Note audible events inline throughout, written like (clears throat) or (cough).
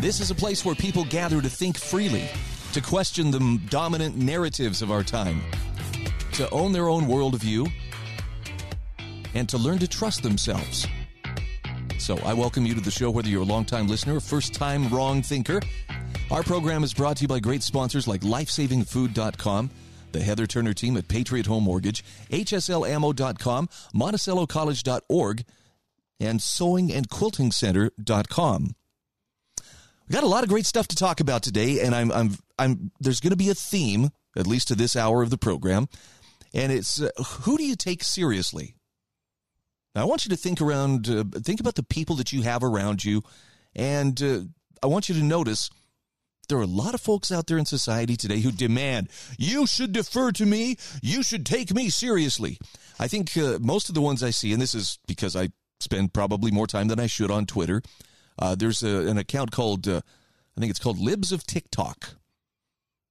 This is a place where people gather to think freely, to question the dominant narratives of our time, to own their own worldview, and to learn to trust themselves. So I welcome you to the show, whether you're a longtime listener or first time wrong thinker. Our program is brought to you by great sponsors like lifesavingfood.com, the Heather Turner team at Patriot Home Mortgage, HSLAmmo.com, MonticelloCollege.org, and sewingandquiltingcenter.com. We got a lot of great stuff to talk about today, and I'm, I'm, I'm, there's going to be a theme, at least to this hour of the program, and it's uh, who do you take seriously? Now, I want you to think around, uh, think about the people that you have around you, and uh, I want you to notice there are a lot of folks out there in society today who demand you should defer to me, you should take me seriously. I think uh, most of the ones I see, and this is because I spend probably more time than I should on Twitter. Uh, there's a, an account called, uh, I think it's called Libs of TikTok,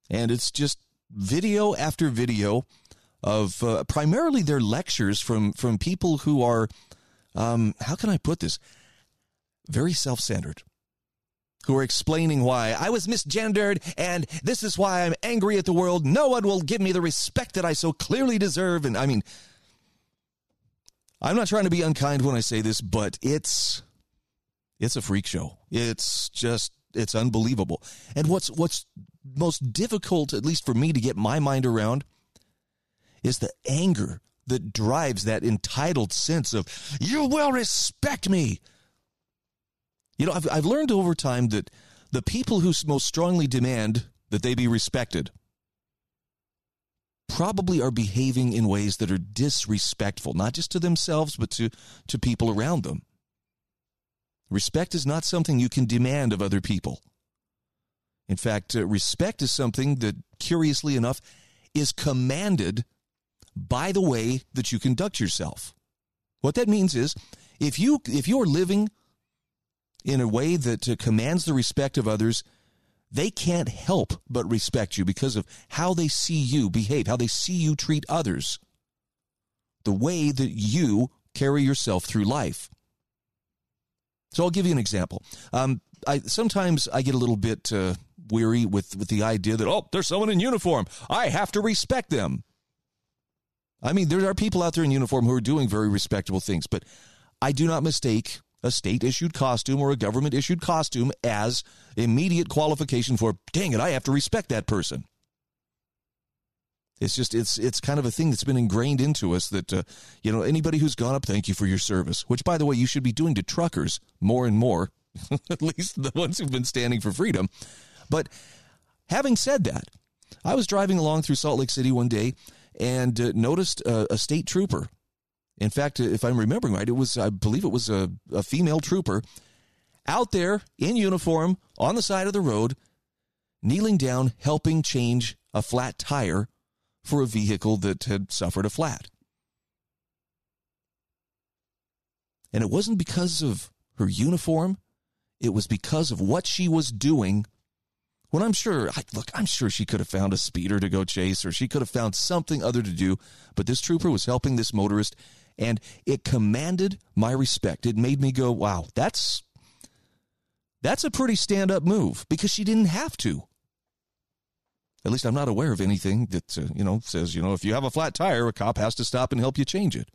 and it's just video after video of uh, primarily their lectures from from people who are, um, how can I put this, very self centered who are explaining why I was misgendered and this is why I'm angry at the world. No one will give me the respect that I so clearly deserve. And I mean, I'm not trying to be unkind when I say this, but it's it's a freak show. It's just it's unbelievable. And what's what's most difficult, at least for me, to get my mind around, is the anger that drives that entitled sense of you will respect me. You know, I've I've learned over time that the people who most strongly demand that they be respected probably are behaving in ways that are disrespectful, not just to themselves, but to, to people around them. Respect is not something you can demand of other people. In fact, uh, respect is something that, curiously enough, is commanded by the way that you conduct yourself. What that means is if you if you're living in a way that uh, commands the respect of others, they can't help but respect you because of how they see you behave, how they see you treat others, the way that you carry yourself through life. So I'll give you an example. Um, I sometimes I get a little bit uh, weary with with the idea that oh, there's someone in uniform, I have to respect them. I mean, there are people out there in uniform who are doing very respectable things, but I do not mistake a state issued costume or a government issued costume as immediate qualification for dang it i have to respect that person it's just it's it's kind of a thing that's been ingrained into us that uh, you know anybody who's gone up thank you for your service which by the way you should be doing to truckers more and more (laughs) at least the ones who've been standing for freedom. But having said that i was driving along through salt lake city one day and uh, noticed a state trooper. In fact, if I'm remembering right, it was, I believe it was a, a female trooper out there in uniform on the side of the road, kneeling down, helping change a flat tire for a vehicle that had suffered a flat. And it wasn't because of her uniform, it was because of what she was doing. When I'm sure, I, look, I'm sure she could have found a speeder to go chase or she could have found something other to do, but this trooper was helping this motorist and it commanded my respect. It made me go, wow, that's that's a pretty stand up move because she didn't have to. At least I'm not aware of anything that uh, you know says you know if you have a flat tire, a cop has to stop and help you change it.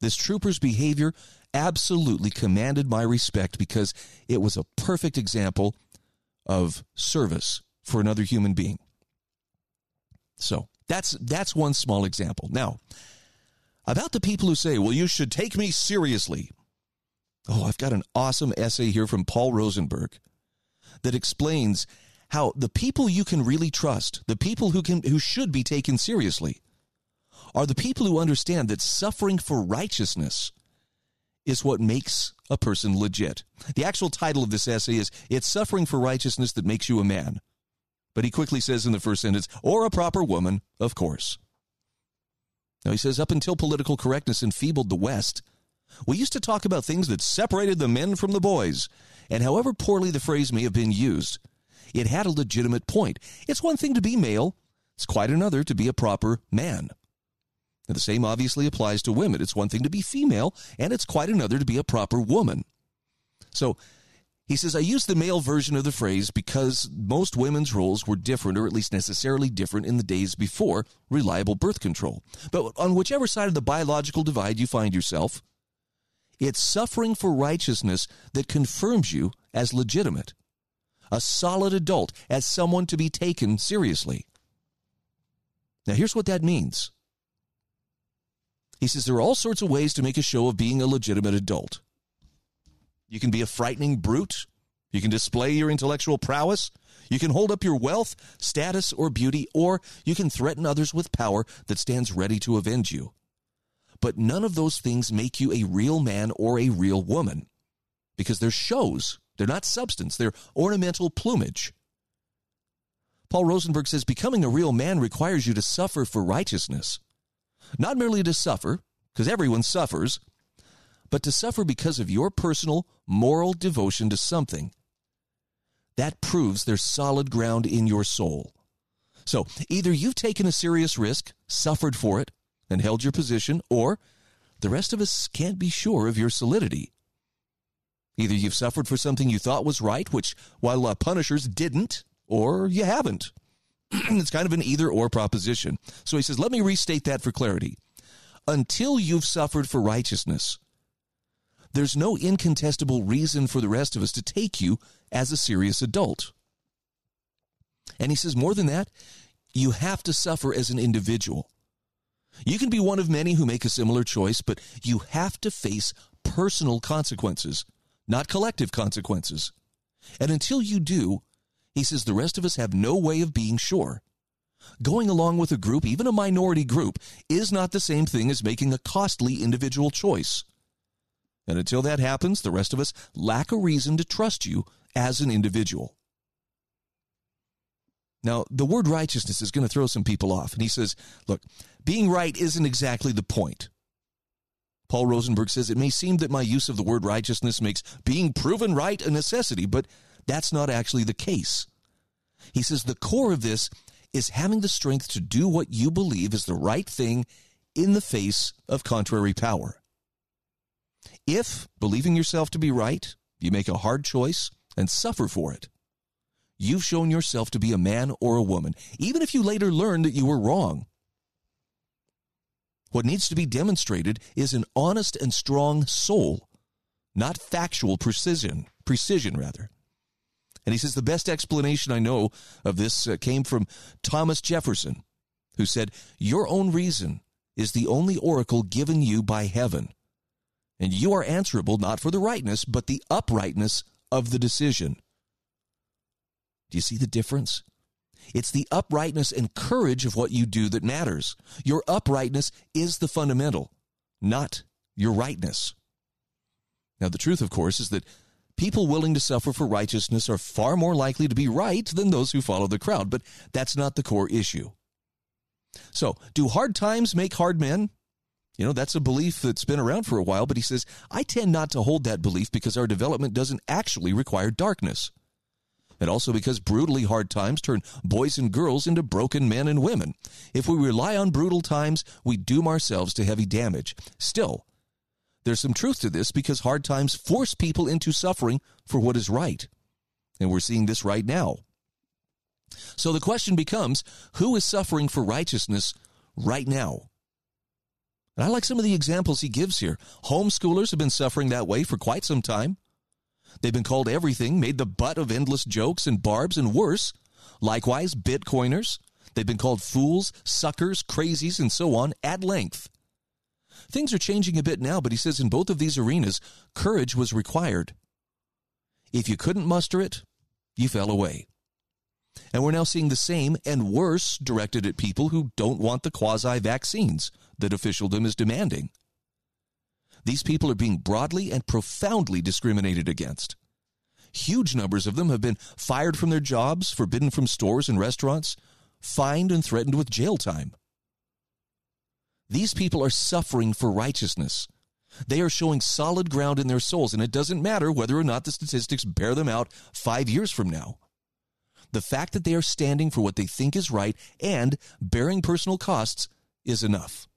This trooper's behavior absolutely commanded my respect because it was a perfect example of service for another human being. So that's that's one small example. Now, about the people who say, well, you should take me seriously. Oh, I've got an awesome essay here from Paul Rosenberg that explains how the people you can really trust, the people who can who should be taken seriously, are the people who understand that suffering for righteousness is what makes a person legit. The actual title of this essay is It's Suffering for Righteousness That Makes You a Man. But he quickly says in the first sentence, or a proper woman, of course. Now he says, up until political correctness enfeebled the West, we used to talk about things that separated the men from the boys. And however poorly the phrase may have been used, it had a legitimate point. It's one thing to be male, it's quite another to be a proper man. Now, the same obviously applies to women. It's one thing to be female, and it's quite another to be a proper woman. So he says, I use the male version of the phrase because most women's roles were different, or at least necessarily different, in the days before reliable birth control. But on whichever side of the biological divide you find yourself, it's suffering for righteousness that confirms you as legitimate, a solid adult, as someone to be taken seriously. Now, here's what that means he says there are all sorts of ways to make a show of being a legitimate adult. You can be a frightening brute. You can display your intellectual prowess. You can hold up your wealth, status, or beauty, or you can threaten others with power that stands ready to avenge you. But none of those things make you a real man or a real woman because they're shows. They're not substance, they're ornamental plumage. Paul Rosenberg says becoming a real man requires you to suffer for righteousness. Not merely to suffer, because everyone suffers, but to suffer because of your personal moral devotion to something. That proves there's solid ground in your soul. So either you've taken a serious risk, suffered for it, and held your position, or the rest of us can't be sure of your solidity. Either you've suffered for something you thought was right, which while uh, punishers didn't, or you haven't. (clears throat) it's kind of an either or proposition. So he says, let me restate that for clarity. Until you've suffered for righteousness, there's no incontestable reason for the rest of us to take you as a serious adult. And he says, more than that, you have to suffer as an individual. You can be one of many who make a similar choice, but you have to face personal consequences, not collective consequences. And until you do, he says the rest of us have no way of being sure. Going along with a group, even a minority group, is not the same thing as making a costly individual choice. And until that happens, the rest of us lack a reason to trust you as an individual. Now, the word righteousness is going to throw some people off. And he says, look, being right isn't exactly the point. Paul Rosenberg says it may seem that my use of the word righteousness makes being proven right a necessity, but that's not actually the case. He says the core of this is having the strength to do what you believe is the right thing in the face of contrary power. If, believing yourself to be right, you make a hard choice and suffer for it, you've shown yourself to be a man or a woman, even if you later learn that you were wrong. What needs to be demonstrated is an honest and strong soul, not factual precision, precision rather. And he says the best explanation I know of this uh, came from Thomas Jefferson, who said, Your own reason is the only oracle given you by heaven. And you are answerable not for the rightness, but the uprightness of the decision. Do you see the difference? It's the uprightness and courage of what you do that matters. Your uprightness is the fundamental, not your rightness. Now, the truth, of course, is that people willing to suffer for righteousness are far more likely to be right than those who follow the crowd, but that's not the core issue. So, do hard times make hard men? You know, that's a belief that's been around for a while, but he says, I tend not to hold that belief because our development doesn't actually require darkness. And also because brutally hard times turn boys and girls into broken men and women. If we rely on brutal times, we doom ourselves to heavy damage. Still, there's some truth to this because hard times force people into suffering for what is right. And we're seeing this right now. So the question becomes who is suffering for righteousness right now? And I like some of the examples he gives here. Homeschoolers have been suffering that way for quite some time. They've been called everything, made the butt of endless jokes and barbs, and worse. Likewise, Bitcoiners. They've been called fools, suckers, crazies, and so on at length. Things are changing a bit now, but he says in both of these arenas, courage was required. If you couldn't muster it, you fell away. And we're now seeing the same and worse directed at people who don't want the quasi vaccines that officialdom is demanding. These people are being broadly and profoundly discriminated against. Huge numbers of them have been fired from their jobs, forbidden from stores and restaurants, fined and threatened with jail time. These people are suffering for righteousness. They are showing solid ground in their souls, and it doesn't matter whether or not the statistics bear them out five years from now. The fact that they are standing for what they think is right and bearing personal costs is enough.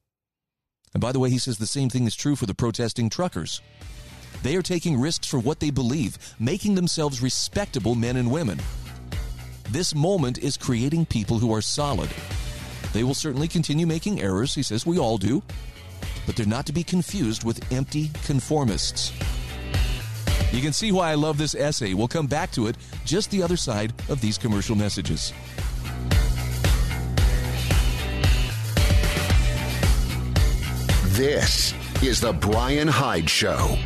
And by the way, he says the same thing is true for the protesting truckers. They are taking risks for what they believe, making themselves respectable men and women. This moment is creating people who are solid. They will certainly continue making errors, he says, we all do, but they're not to be confused with empty conformists. You can see why I love this essay. We'll come back to it just the other side of these commercial messages. This is The Brian Hyde Show.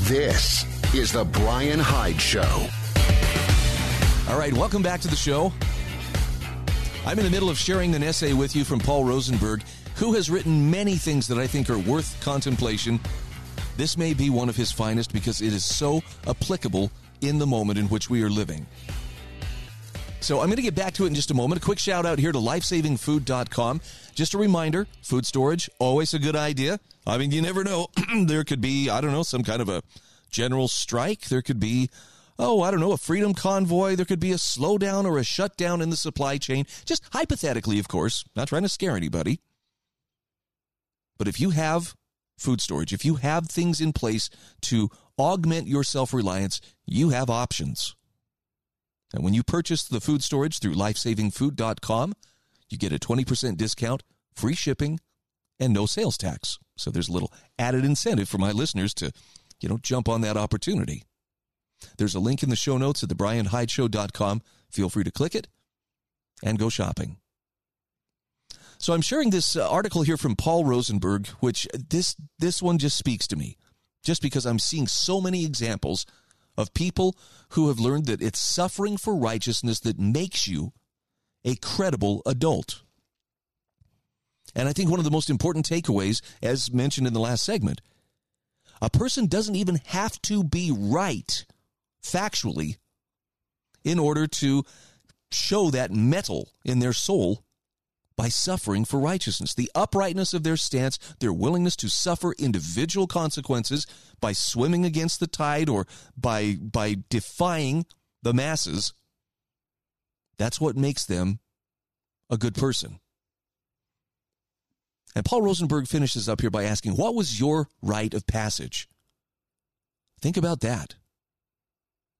This is The Brian Hyde Show. All right, welcome back to the show. I'm in the middle of sharing an essay with you from Paul Rosenberg, who has written many things that I think are worth contemplation. This may be one of his finest because it is so applicable in the moment in which we are living. So I'm going to get back to it in just a moment. A quick shout out here to lifesavingfood.com. Just a reminder food storage, always a good idea. I mean, you never know. (clears throat) there could be, I don't know, some kind of a general strike. There could be oh, I don't know, a freedom convoy. There could be a slowdown or a shutdown in the supply chain. Just hypothetically, of course, not trying to scare anybody. But if you have food storage, if you have things in place to augment your self reliance, you have options. And when you purchase the food storage through lifesavingfood.com, you get a 20% discount, free shipping, and no sales tax. So there's a little added incentive for my listeners to, you know, jump on that opportunity. There's a link in the show notes at thebrianhydeshow.com. Feel free to click it and go shopping. So I'm sharing this uh, article here from Paul Rosenberg, which this this one just speaks to me, just because I'm seeing so many examples of people who have learned that it's suffering for righteousness that makes you a credible adult. And I think one of the most important takeaways, as mentioned in the last segment, a person doesn't even have to be right factually in order to show that mettle in their soul by suffering for righteousness. The uprightness of their stance, their willingness to suffer individual consequences by swimming against the tide or by, by defying the masses, that's what makes them a good person. And Paul Rosenberg finishes up here by asking, What was your rite of passage? Think about that.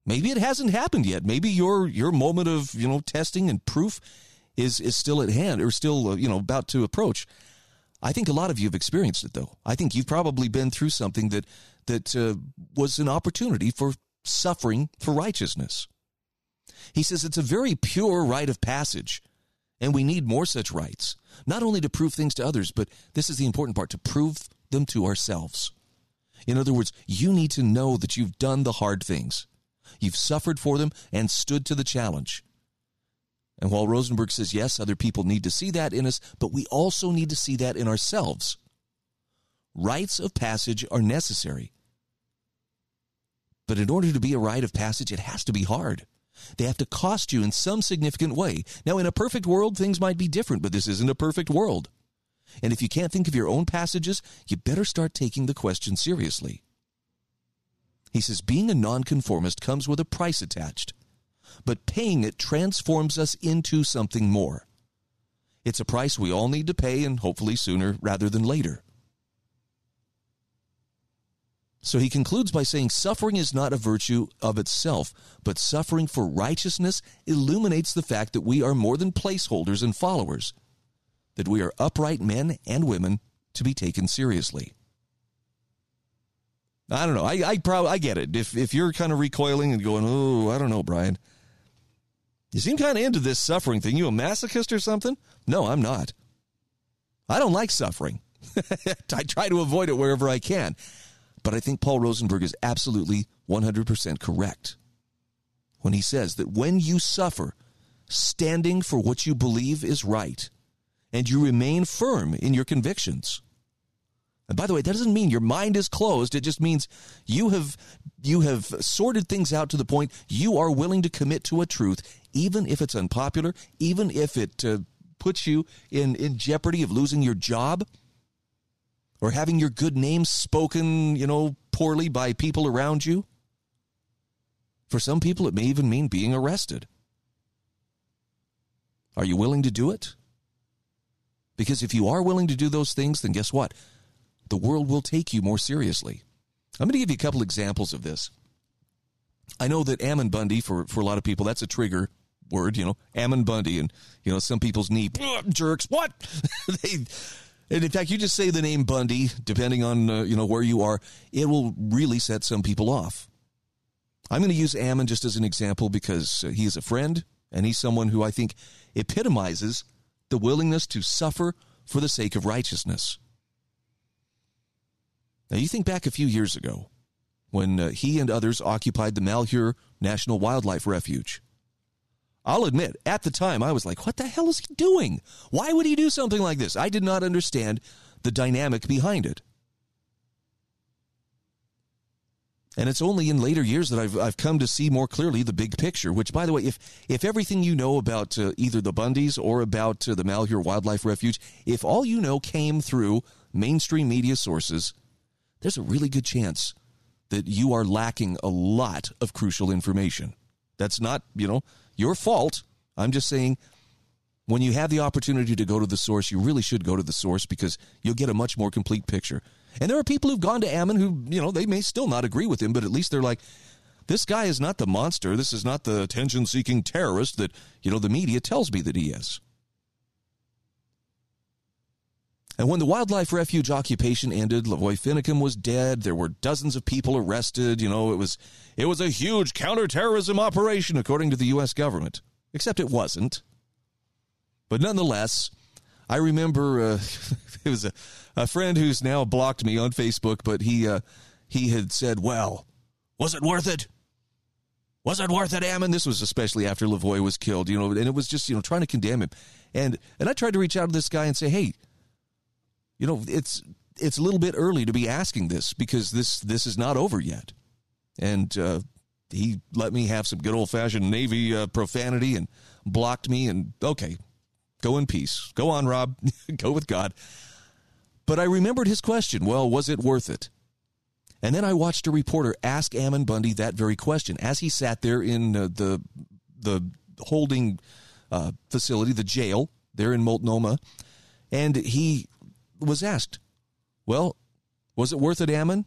Maybe it hasn't happened yet. Maybe your your moment of you know testing and proof is is still at hand or still uh, you know about to approach. I think a lot of you have experienced it though. I think you've probably been through something that that uh, was an opportunity for suffering for righteousness. He says it's a very pure rite of passage, and we need more such rites, not only to prove things to others, but this is the important part to prove them to ourselves. In other words, you need to know that you've done the hard things. You've suffered for them and stood to the challenge. And while Rosenberg says, yes, other people need to see that in us, but we also need to see that in ourselves. Rites of passage are necessary. But in order to be a rite of passage, it has to be hard. They have to cost you in some significant way. Now, in a perfect world, things might be different, but this isn't a perfect world. And if you can't think of your own passages, you better start taking the question seriously. He says being a nonconformist comes with a price attached, but paying it transforms us into something more. It's a price we all need to pay, and hopefully sooner rather than later. So he concludes by saying suffering is not a virtue of itself, but suffering for righteousness illuminates the fact that we are more than placeholders and followers, that we are upright men and women to be taken seriously. I don't know. I I probably I get it. If if you're kind of recoiling and going, oh, I don't know, Brian. You seem kind of into this suffering thing. You a masochist or something? No, I'm not. I don't like suffering. (laughs) I try to avoid it wherever I can. But I think Paul Rosenberg is absolutely 100% correct. when he says that when you suffer, standing for what you believe is right, and you remain firm in your convictions. And by the way, that doesn't mean your mind is closed. It just means you have you have sorted things out to the point you are willing to commit to a truth, even if it's unpopular, even if it uh, puts you in in jeopardy of losing your job or having your good name spoken, you know, poorly by people around you. For some people, it may even mean being arrested. Are you willing to do it? Because if you are willing to do those things, then guess what? The world will take you more seriously. I'm going to give you a couple examples of this. I know that Ammon Bundy, for, for a lot of people, that's a trigger word, you know, Ammon Bundy, and, you know, some people's knee jerks. What? (laughs) they, and in fact, you just say the name Bundy, depending on, uh, you know, where you are, it will really set some people off. I'm going to use Ammon just as an example because uh, he is a friend and he's someone who I think epitomizes the willingness to suffer for the sake of righteousness. Now, you think back a few years ago when uh, he and others occupied the Malheur National Wildlife Refuge. I'll admit, at the time, I was like, what the hell is he doing? Why would he do something like this? I did not understand the dynamic behind it. And it's only in later years that I've, I've come to see more clearly the big picture, which, by the way, if, if everything you know about uh, either the Bundys or about uh, the Malheur Wildlife Refuge, if all you know came through mainstream media sources, there's a really good chance that you are lacking a lot of crucial information. That's not, you know, your fault. I'm just saying when you have the opportunity to go to the source, you really should go to the source because you'll get a much more complete picture. And there are people who've gone to Ammon who, you know, they may still not agree with him, but at least they're like, this guy is not the monster. This is not the attention seeking terrorist that, you know, the media tells me that he is. And when the wildlife refuge occupation ended, Lavoy Finicum was dead. There were dozens of people arrested. You know, it was it was a huge counterterrorism operation, according to the U.S. government. Except it wasn't. But nonetheless, I remember uh, (laughs) it was a, a friend who's now blocked me on Facebook, but he uh, he had said, "Well, was it worth it? Was it worth it, Ammon?" This was especially after Lavoy was killed, you know, and it was just you know trying to condemn him, and and I tried to reach out to this guy and say, "Hey, you know, it's it's a little bit early to be asking this because this this is not over yet," and uh, he let me have some good old fashioned Navy uh, profanity and blocked me, and okay, Go in peace. Go on, Rob. (laughs) Go with God. But I remembered his question. Well, was it worth it? And then I watched a reporter ask Ammon Bundy that very question as he sat there in uh, the the holding uh, facility, the jail there in Multnomah, and he was asked, "Well, was it worth it, Ammon?"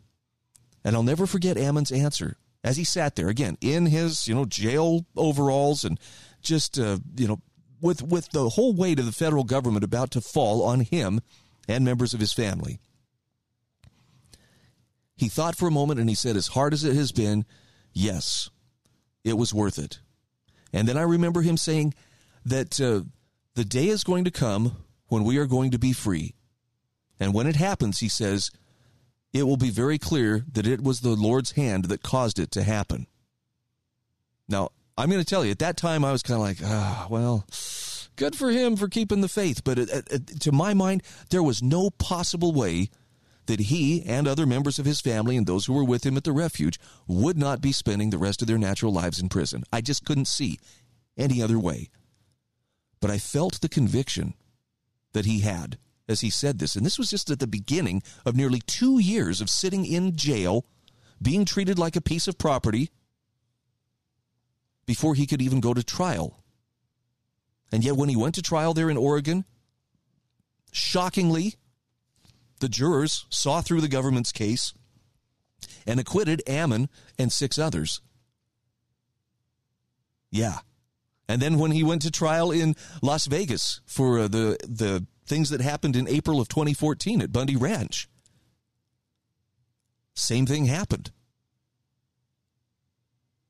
And I'll never forget Ammon's answer as he sat there again in his you know jail overalls and just uh, you know with, with the whole weight of the federal government about to fall on him and members of his family. He thought for a moment and he said, as hard as it has been, yes, it was worth it. And then I remember him saying that uh, the day is going to come when we are going to be free. And when it happens, he says, it will be very clear that it was the Lord's hand that caused it to happen. Now, I'm going to tell you, at that time, I was kind of like, ah, well, good for him for keeping the faith. But uh, uh, to my mind, there was no possible way that he and other members of his family and those who were with him at the refuge would not be spending the rest of their natural lives in prison. I just couldn't see any other way. But I felt the conviction that he had as he said this. And this was just at the beginning of nearly two years of sitting in jail, being treated like a piece of property before he could even go to trial. And yet, when he went to trial there in Oregon, shockingly, the jurors saw through the government's case and acquitted Ammon and six others. Yeah. And then when he went to trial in Las Vegas for uh, the the things that happened in April of 2014 at Bundy Ranch, same thing happened.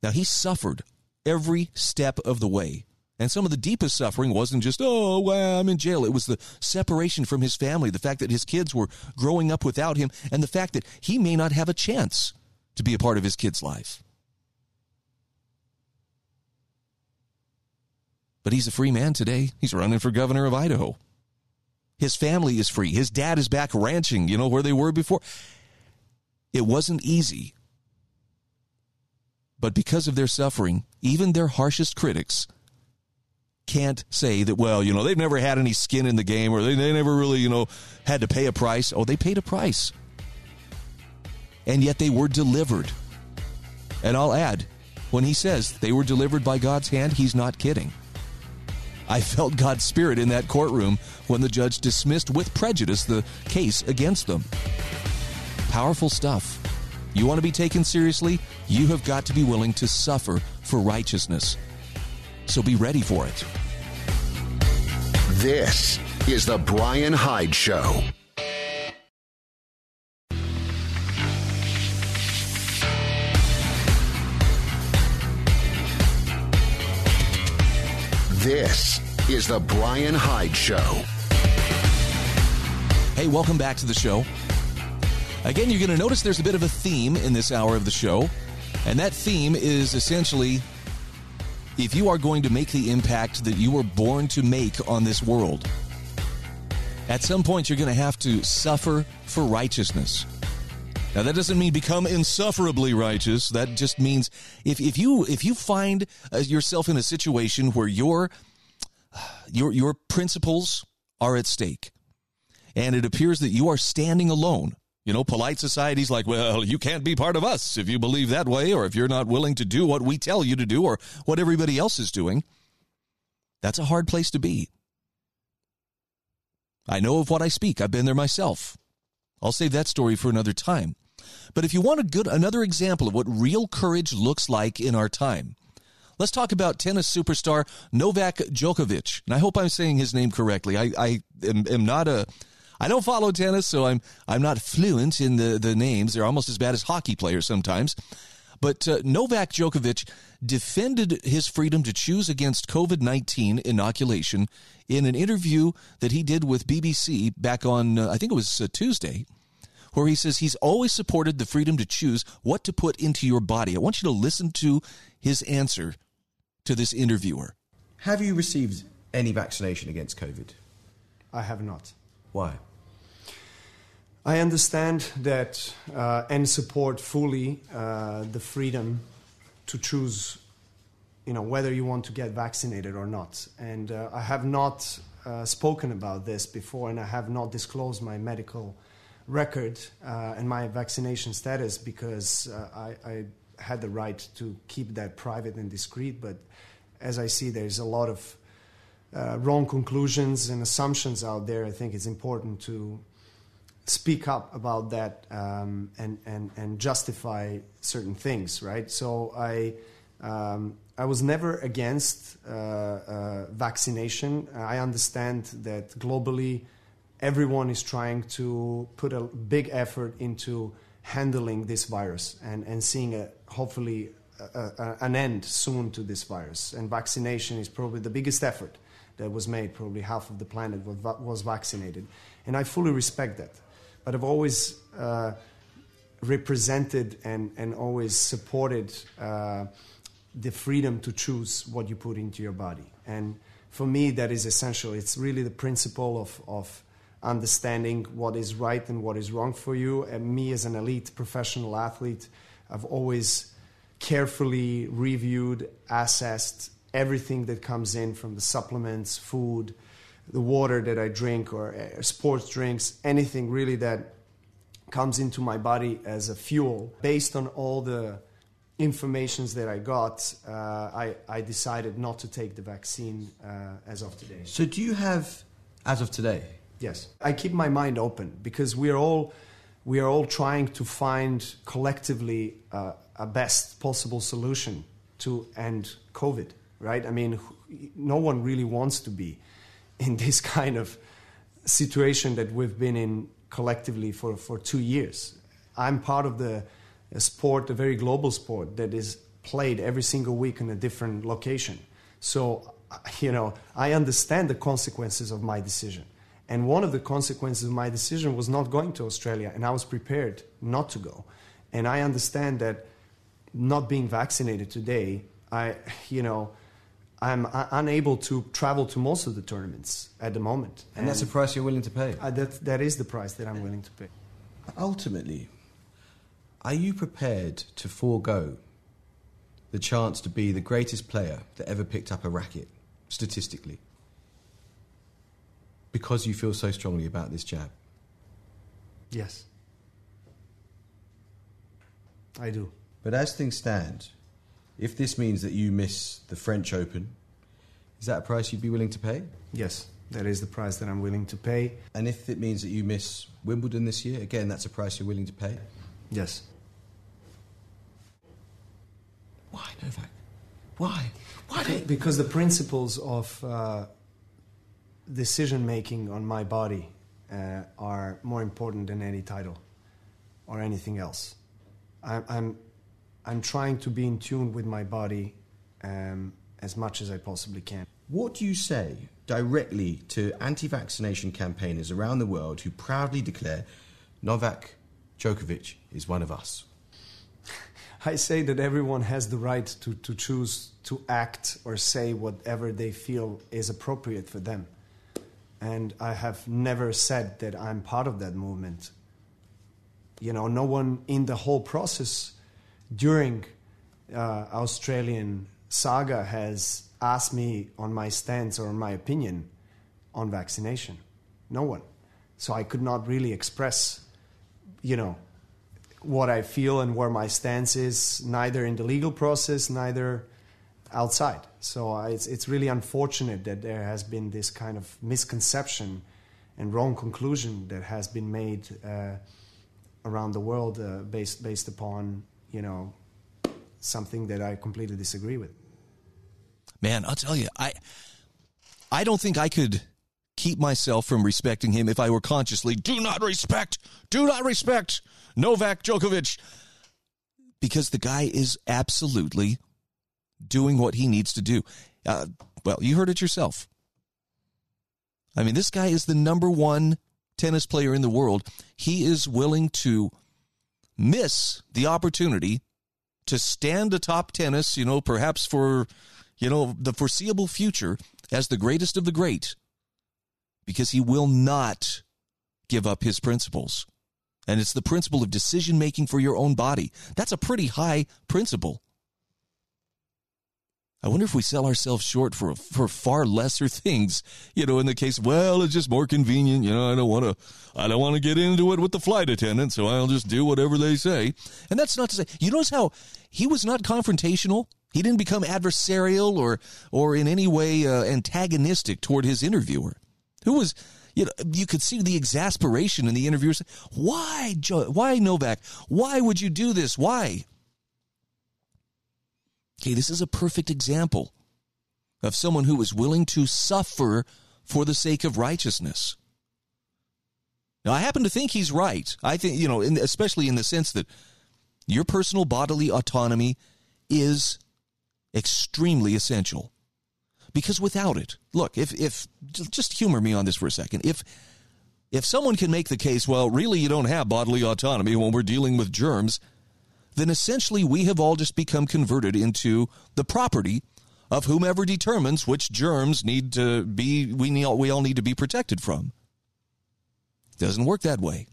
Now he suffered every step of the way. And some of the deepest suffering wasn't just, oh, well, I'm in jail. It was the separation from his family, the fact that his kids were growing up without him, and the fact that he may not have a chance to be a part of his kid's life. But he's a free man today. He's running for governor of Idaho. His family is free. His dad is back ranching, you know, where they were before. It wasn't easy. But because of their suffering, even their harshest critics can't say that, well, you know, they've never had any skin in the game or they, they never really, you know, had to pay a price. Oh, they paid a price. And yet they were delivered. And I'll add, when he says they were delivered by God's hand, he's not kidding. I felt God's spirit in that courtroom when the judge dismissed with prejudice the case against them. Powerful stuff. You want to be taken seriously? You have got to be willing to suffer for righteousness. So be ready for it. This is The Brian Hyde Show. This is The Brian Hyde Show. Hey, welcome back to the show. Again, you're going to notice there's a bit of a theme in this hour of the show, and that theme is essentially if you are going to make the impact that you were born to make on this world, at some point you're going to have to suffer for righteousness. Now that doesn't mean become insufferably righteous. That just means if, if you if you find uh, yourself in a situation where your (sighs) your your principles are at stake, and it appears that you are standing alone. You know, polite society's like, well, you can't be part of us if you believe that way, or if you're not willing to do what we tell you to do, or what everybody else is doing. That's a hard place to be. I know of what I speak. I've been there myself. I'll save that story for another time. But if you want a good another example of what real courage looks like in our time, let's talk about tennis superstar Novak Djokovic. And I hope I'm saying his name correctly. I, I am, am not a I don't follow tennis, so I'm I'm not fluent in the, the names. They're almost as bad as hockey players sometimes. But uh, Novak Djokovic defended his freedom to choose against COVID 19 inoculation in an interview that he did with BBC back on, uh, I think it was uh, Tuesday, where he says he's always supported the freedom to choose what to put into your body. I want you to listen to his answer to this interviewer. Have you received any vaccination against COVID? I have not. Why? I understand that uh, and support fully uh, the freedom to choose, you know, whether you want to get vaccinated or not. And uh, I have not uh, spoken about this before, and I have not disclosed my medical record uh, and my vaccination status because uh, I, I, had the right to keep that private and discreet. But as I see, there's a lot of wrong conclusions and assumptions out there. I think it's important to speak up about that um, and, and, and justify certain things, right? So I, um, I was never against uh, uh, vaccination. I understand that globally everyone is trying to put a big effort into handling this virus and, and seeing a, hopefully a, a, an end soon to this virus. And vaccination is probably the biggest effort that was made. Probably half of the planet was, was vaccinated. And I fully respect that but I've always uh, represented and, and always supported uh, the freedom to choose what you put into your body. And for me, that is essential. It's really the principle of, of understanding what is right and what is wrong for you. And me, as an elite professional athlete, I've always carefully reviewed, assessed everything that comes in from the supplements, food, the water that I drink or uh, sports drinks, anything really that comes into my body as a fuel. Based on all the informations that I got, uh, I, I decided not to take the vaccine uh, as of today. So, do you have, as of today? Yes, I keep my mind open because we are all we are all trying to find collectively uh, a best possible solution to end COVID. Right? I mean, no one really wants to be (laughs) in this kind of situation that we've been in collectively for, for two years. I'm part of the sport, a very global sport that is played every single week in a different location. So, you know, I understand the consequences of my decision. And one of the consequences of my decision was not going to Australia, and I was prepared not to go. And I understand that not being vaccinated today, I, you know, I'm uh, unable to travel to most of the tournaments at the moment. And that's a price you're willing to pay. Uh, that, that is the price that I'm willing to pay. Ultimately, are you prepared to forego the chance to be the greatest player that ever picked up a racket, statistically, because you feel so strongly about this jab? Yes. I do. But as things stand, if this means that you miss the French Open, is that a price you'd be willing to pay? Yes, that is the price that I'm willing to pay. And if it means that you miss Wimbledon this year, again, that's a price you're willing to pay? Yes. Why, Novak? Why? Why Because the principles of uh, decision making on my body uh, are more important than any title or anything else. I, I'm, I'm trying to be in tune with my body um, as much as I possibly can. What do you say directly to anti vaccination campaigners around the world who proudly declare Novak Djokovic is one of us? (laughs) I say that everyone has the right to, to choose to act or say whatever they feel is appropriate for them. And I have never said that I'm part of that movement. You know, no one in the whole process during uh, Australian saga has asked me on my stance or my opinion on vaccination. No one. So I could not really express, you know, what I feel and where my stance is, neither in the legal process, neither outside. So uh, it's, it's really unfortunate that there has been this kind of misconception and wrong conclusion that has been made uh, around the world uh, based, based upon, you know, something that I completely disagree with. Man, I'll tell you, I I don't think I could keep myself from respecting him if I were consciously do not respect, do not respect Novak Djokovic because the guy is absolutely doing what he needs to do. Uh, well, you heard it yourself. I mean, this guy is the number one tennis player in the world. He is willing to miss the opportunity to stand atop tennis, you know, perhaps for, you know, the foreseeable future as the greatest of the great because he will not give up his principles. And it's the principle of decision making for your own body. That's a pretty high principle. I wonder if we sell ourselves short for for far lesser things. You know, in the case, well, it's just more convenient. You know, I don't want to, I don't want to get into it with the flight attendant, so I'll just do whatever they say. And that's not to say, you notice how he was not confrontational. He didn't become adversarial or or in any way uh, antagonistic toward his interviewer, who was. You know, you could see the exasperation in the interviewer. Why, Joe, why Novak? Why would you do this? Why? Okay, this is a perfect example of someone who is willing to suffer for the sake of righteousness. Now, I happen to think he's right. I think, you know, in, especially in the sense that your personal bodily autonomy is extremely essential. Because without it, look, if, if, just humor me on this for a second. If, if someone can make the case, well, really you don't have bodily autonomy when we're dealing with germs, then essentially we have all just become converted into the property of whomever determines which germs need to be we, need, we all need to be protected from. Doesn't work that way.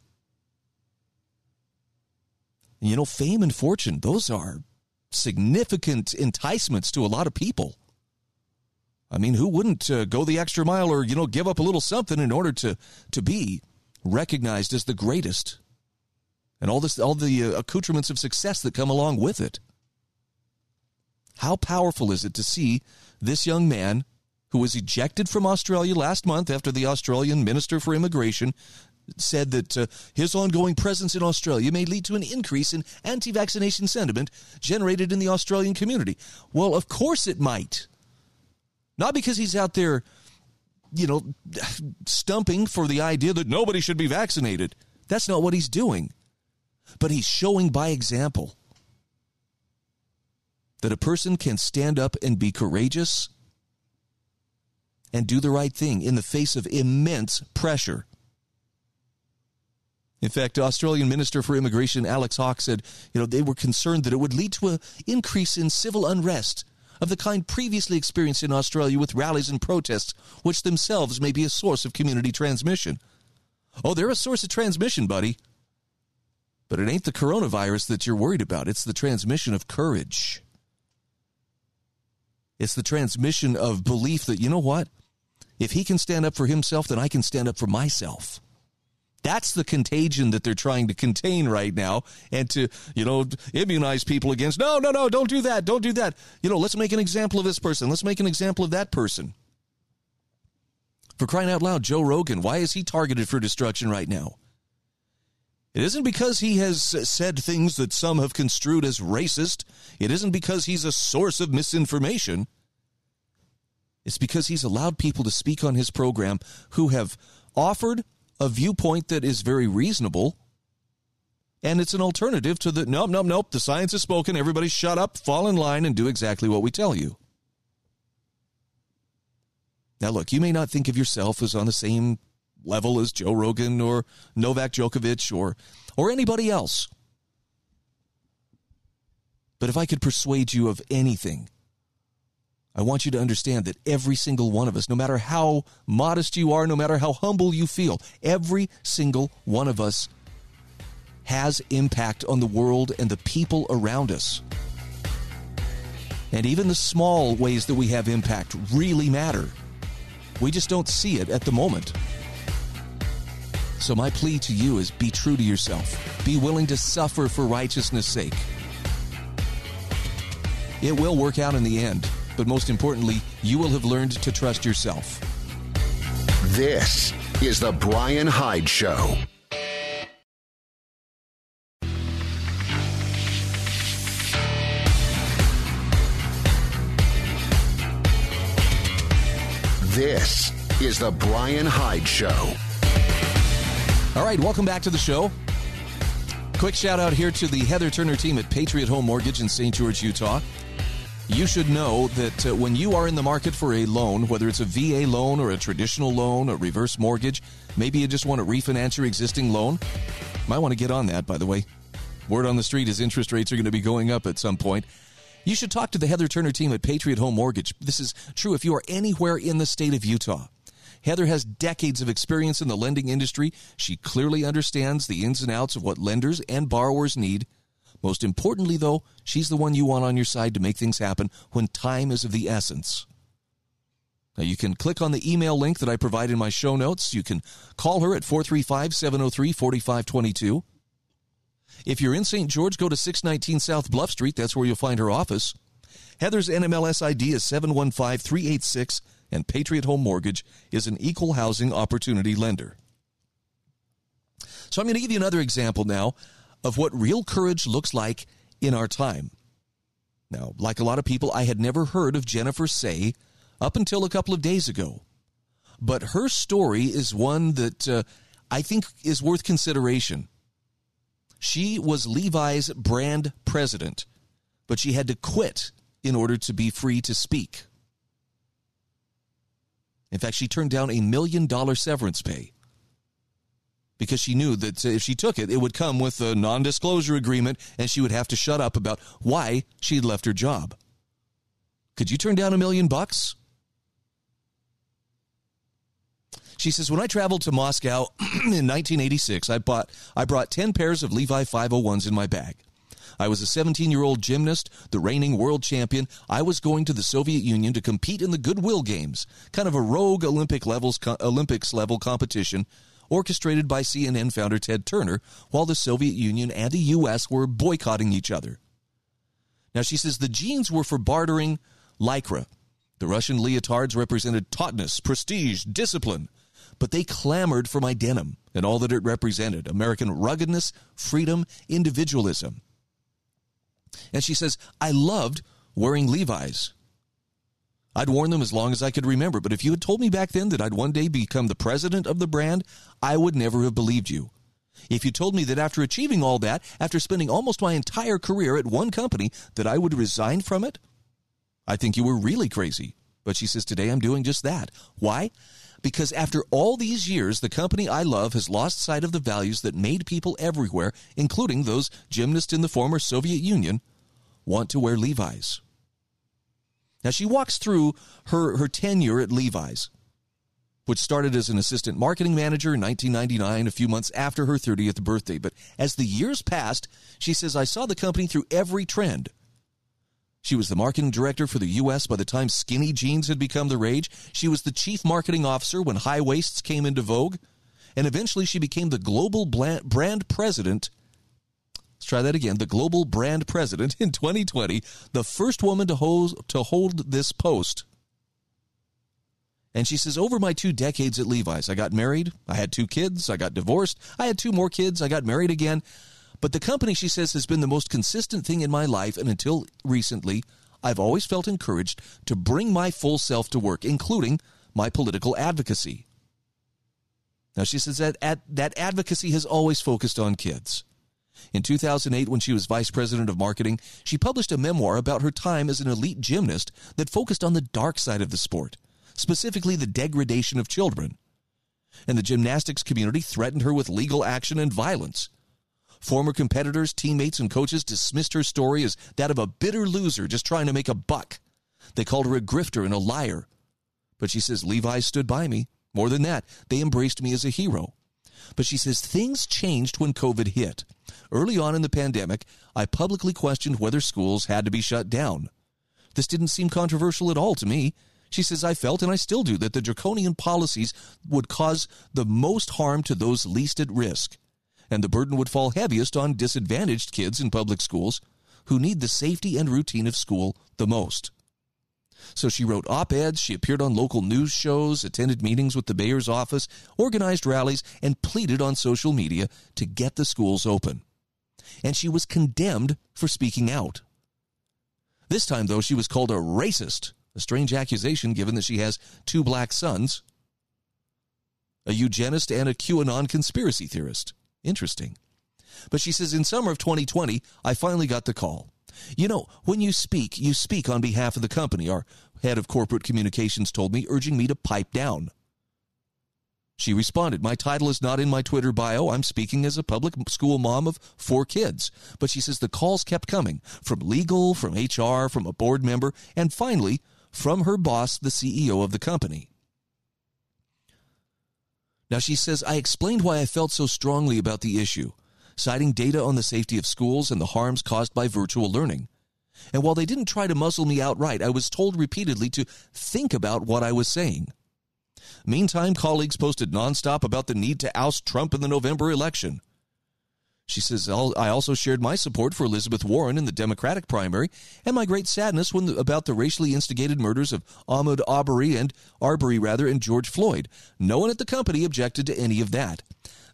You know, fame and fortune, those are significant enticements to a lot of people. I mean, who wouldn't uh, go the extra mile or, you know, give up a little something in order to, to be recognized as the greatest? And all this, all the uh, accoutrements of success that come along with it. How powerful is it to see this young man who was ejected from Australia last month after the Australian Minister for Immigration said that uh, his ongoing presence in Australia may lead to an increase in anti vaccination sentiment generated in the Australian community. Well, of course it might. Not because he's out there, you know, (sighs) stumping for the idea that nobody should be vaccinated. That's not what he's doing. But he's showing by example that a person can stand up and be courageous and do the right thing in the face of immense pressure. In fact, Australian Minister for Immigration Alex Hawke said, you know, they were concerned that it would lead to an increase in civil unrest of the kind previously experienced in Australia with rallies and protests, which themselves may be a source of community transmission. Oh, they're a source of transmission, buddy. But it ain't the coronavirus that you're worried about, it's the transmission of courage. It's the transmission of belief that, you know what? If he can stand up for himself, then I can stand up for myself. That's the contagion that they're trying to contain right now and to, you know, immunize people against. No, no, no, don't do that. Don't do that. You know, let's make an example of this person. Let's make an example of that person. For crying out loud, Joe Rogan, why is he targeted for destruction right now? It isn't because he has said things that some have construed as racist. It isn't because he's a source of misinformation. It's because he's allowed people to speak on his program who have offered a viewpoint that is very reasonable. And it's an alternative to the nope, nope, nope, the science is spoken. Everybody shut up, fall in line, and do exactly what we tell you. Now, look, you may not think of yourself as on the same level as Joe Rogan or Novak Djokovic or, or anybody else. But if I could persuade you of anything, I want you to understand that every single one of us, no matter how modest you are, no matter how humble you feel, every single one of us has impact on the world and the people around us. And even the small ways that we have impact really matter. We just don't see it at the moment. So, my plea to you is be true to yourself. Be willing to suffer for righteousness' sake. It will work out in the end but most importantly, you will have learned to trust yourself. This is The Brian Hyde Show. This is The Brian Hyde Show. All right, welcome back to the show. Quick shout out here to the Heather Turner team at Patriot Home Mortgage in St. George, Utah you should know that uh, when you are in the market for a loan, whether it's a VA loan or a traditional loan, a reverse mortgage, maybe you just want to refinance your existing loan, might want to get on that, by the way. Word on the street is interest rates are going to be going up at some point. You should talk to the Heather Turner team at Patriot Home Mortgage. This is true if you are anywhere in the state of Utah. Heather has decades of experience in the lending industry. She clearly understands the ins and outs of what lenders and borrowers need most importantly, though, she's the one you want on your side to make things happen when time is of the essence. Now, you can click on the email link that I provide in my show notes. You can call her at 435 703 4522. If you're in St. George, go to 619 South Bluff Street. That's where you'll find her office. Heather's NMLS ID is 715 386, and Patriot Home Mortgage is an equal housing opportunity lender. So I'm going to give you another example now of what real courage looks like in our time. Now, like a lot of people, I had never heard of Jennifer Sey up until a couple of days ago. But her story is one that uh, I think is worth consideration. She was Levi's brand president, but she had to quit in order to be free to speak. In fact, she turned down a million dollar severance pay because she knew that if she took it, it would come with a non disclosure agreement and she would have to shut up about why she had left her job. Could you turn down a million bucks? She says, when I traveled to Moscow (clears throat) in 1986, I bought I brought 10 pairs of Levi 501s in my bag. I was a 17 year old gymnast, the reigning world champion. I was going to the Soviet Union to compete in the Goodwill Games, kind of a rogue Olympic levels Olympics level competition orchestrated by CNN founder Ted Turner, while the Soviet Union and the U.S. were boycotting each other. Now, she says the jeans were for bartering lycra. The Russian leotards represented tautness, prestige, discipline, but they clamored for my denim and all that it represented American ruggedness, freedom, individualism. And she says, I loved wearing Levi's. I'd worn them as long as I could remember, but if you had told me back then that I'd one day become the president of the brand, I would never have believed you. If you told me that after achieving all that, after spending almost my entire career at one company, that I would resign from it, I think you were really crazy. But she says, today I'm doing just that. Why? Because after all these years, the company I love has lost sight of the values that made people everywhere, including those gymnasts in the former Soviet Union, want to wear Levi's. Now, she walks through her, her tenure at Levi's, which started as an assistant marketing manager in 1999, a few months after her 30th birthday. But as the years passed, she says, I saw the company through every trend. She was the marketing director for the U.S. by the time skinny jeans had become the rage. She was the chief marketing officer when high waists came into vogue. And eventually she became the global brand president try that again. The global brand president in 2020, the first woman to hold, to hold this post. And she says, Over my two decades at Levi's, I got married, I had two kids, I got divorced, I had two more kids, I got married again. But the company, she says, has been the most consistent thing in my life. And until recently, I've always felt encouraged to bring my full self to work, including my political advocacy. Now, she says that that advocacy has always focused on kids. In 2008, when she was vice president of marketing, she published a memoir about her time as an elite gymnast that focused on the dark side of the sport, specifically the degradation of children. And the gymnastics community threatened her with legal action and violence. Former competitors, teammates, and coaches dismissed her story as that of a bitter loser just trying to make a buck. They called her a grifter and a liar. But she says Levi stood by me. More than that, they embraced me as a hero. But she says things changed when COVID hit. Early on in the pandemic, I publicly questioned whether schools had to be shut down. This didn't seem controversial at all to me. She says, I felt, and I still do, that the draconian policies would cause the most harm to those least at risk, and the burden would fall heaviest on disadvantaged kids in public schools who need the safety and routine of school the most. So she wrote op eds, she appeared on local news shows, attended meetings with the mayor's office, organized rallies, and pleaded on social media to get the schools open. And she was condemned for speaking out. This time, though, she was called a racist, a strange accusation given that she has two black sons, a eugenist, and a QAnon conspiracy theorist. Interesting. But she says in summer of 2020, I finally got the call. You know, when you speak, you speak on behalf of the company, our head of corporate communications told me, urging me to pipe down. She responded, My title is not in my Twitter bio. I'm speaking as a public school mom of four kids. But she says the calls kept coming from legal, from HR, from a board member, and finally from her boss, the CEO of the company. Now she says, I explained why I felt so strongly about the issue citing data on the safety of schools and the harms caused by virtual learning. And while they didn't try to muzzle me outright, I was told repeatedly to think about what I was saying. Meantime, colleagues posted nonstop about the need to oust Trump in the November election. She says, I also shared my support for Elizabeth Warren in the Democratic primary and my great sadness when the, about the racially instigated murders of Ahmaud Arbery and Arbery rather and George Floyd. No one at the company objected to any of that.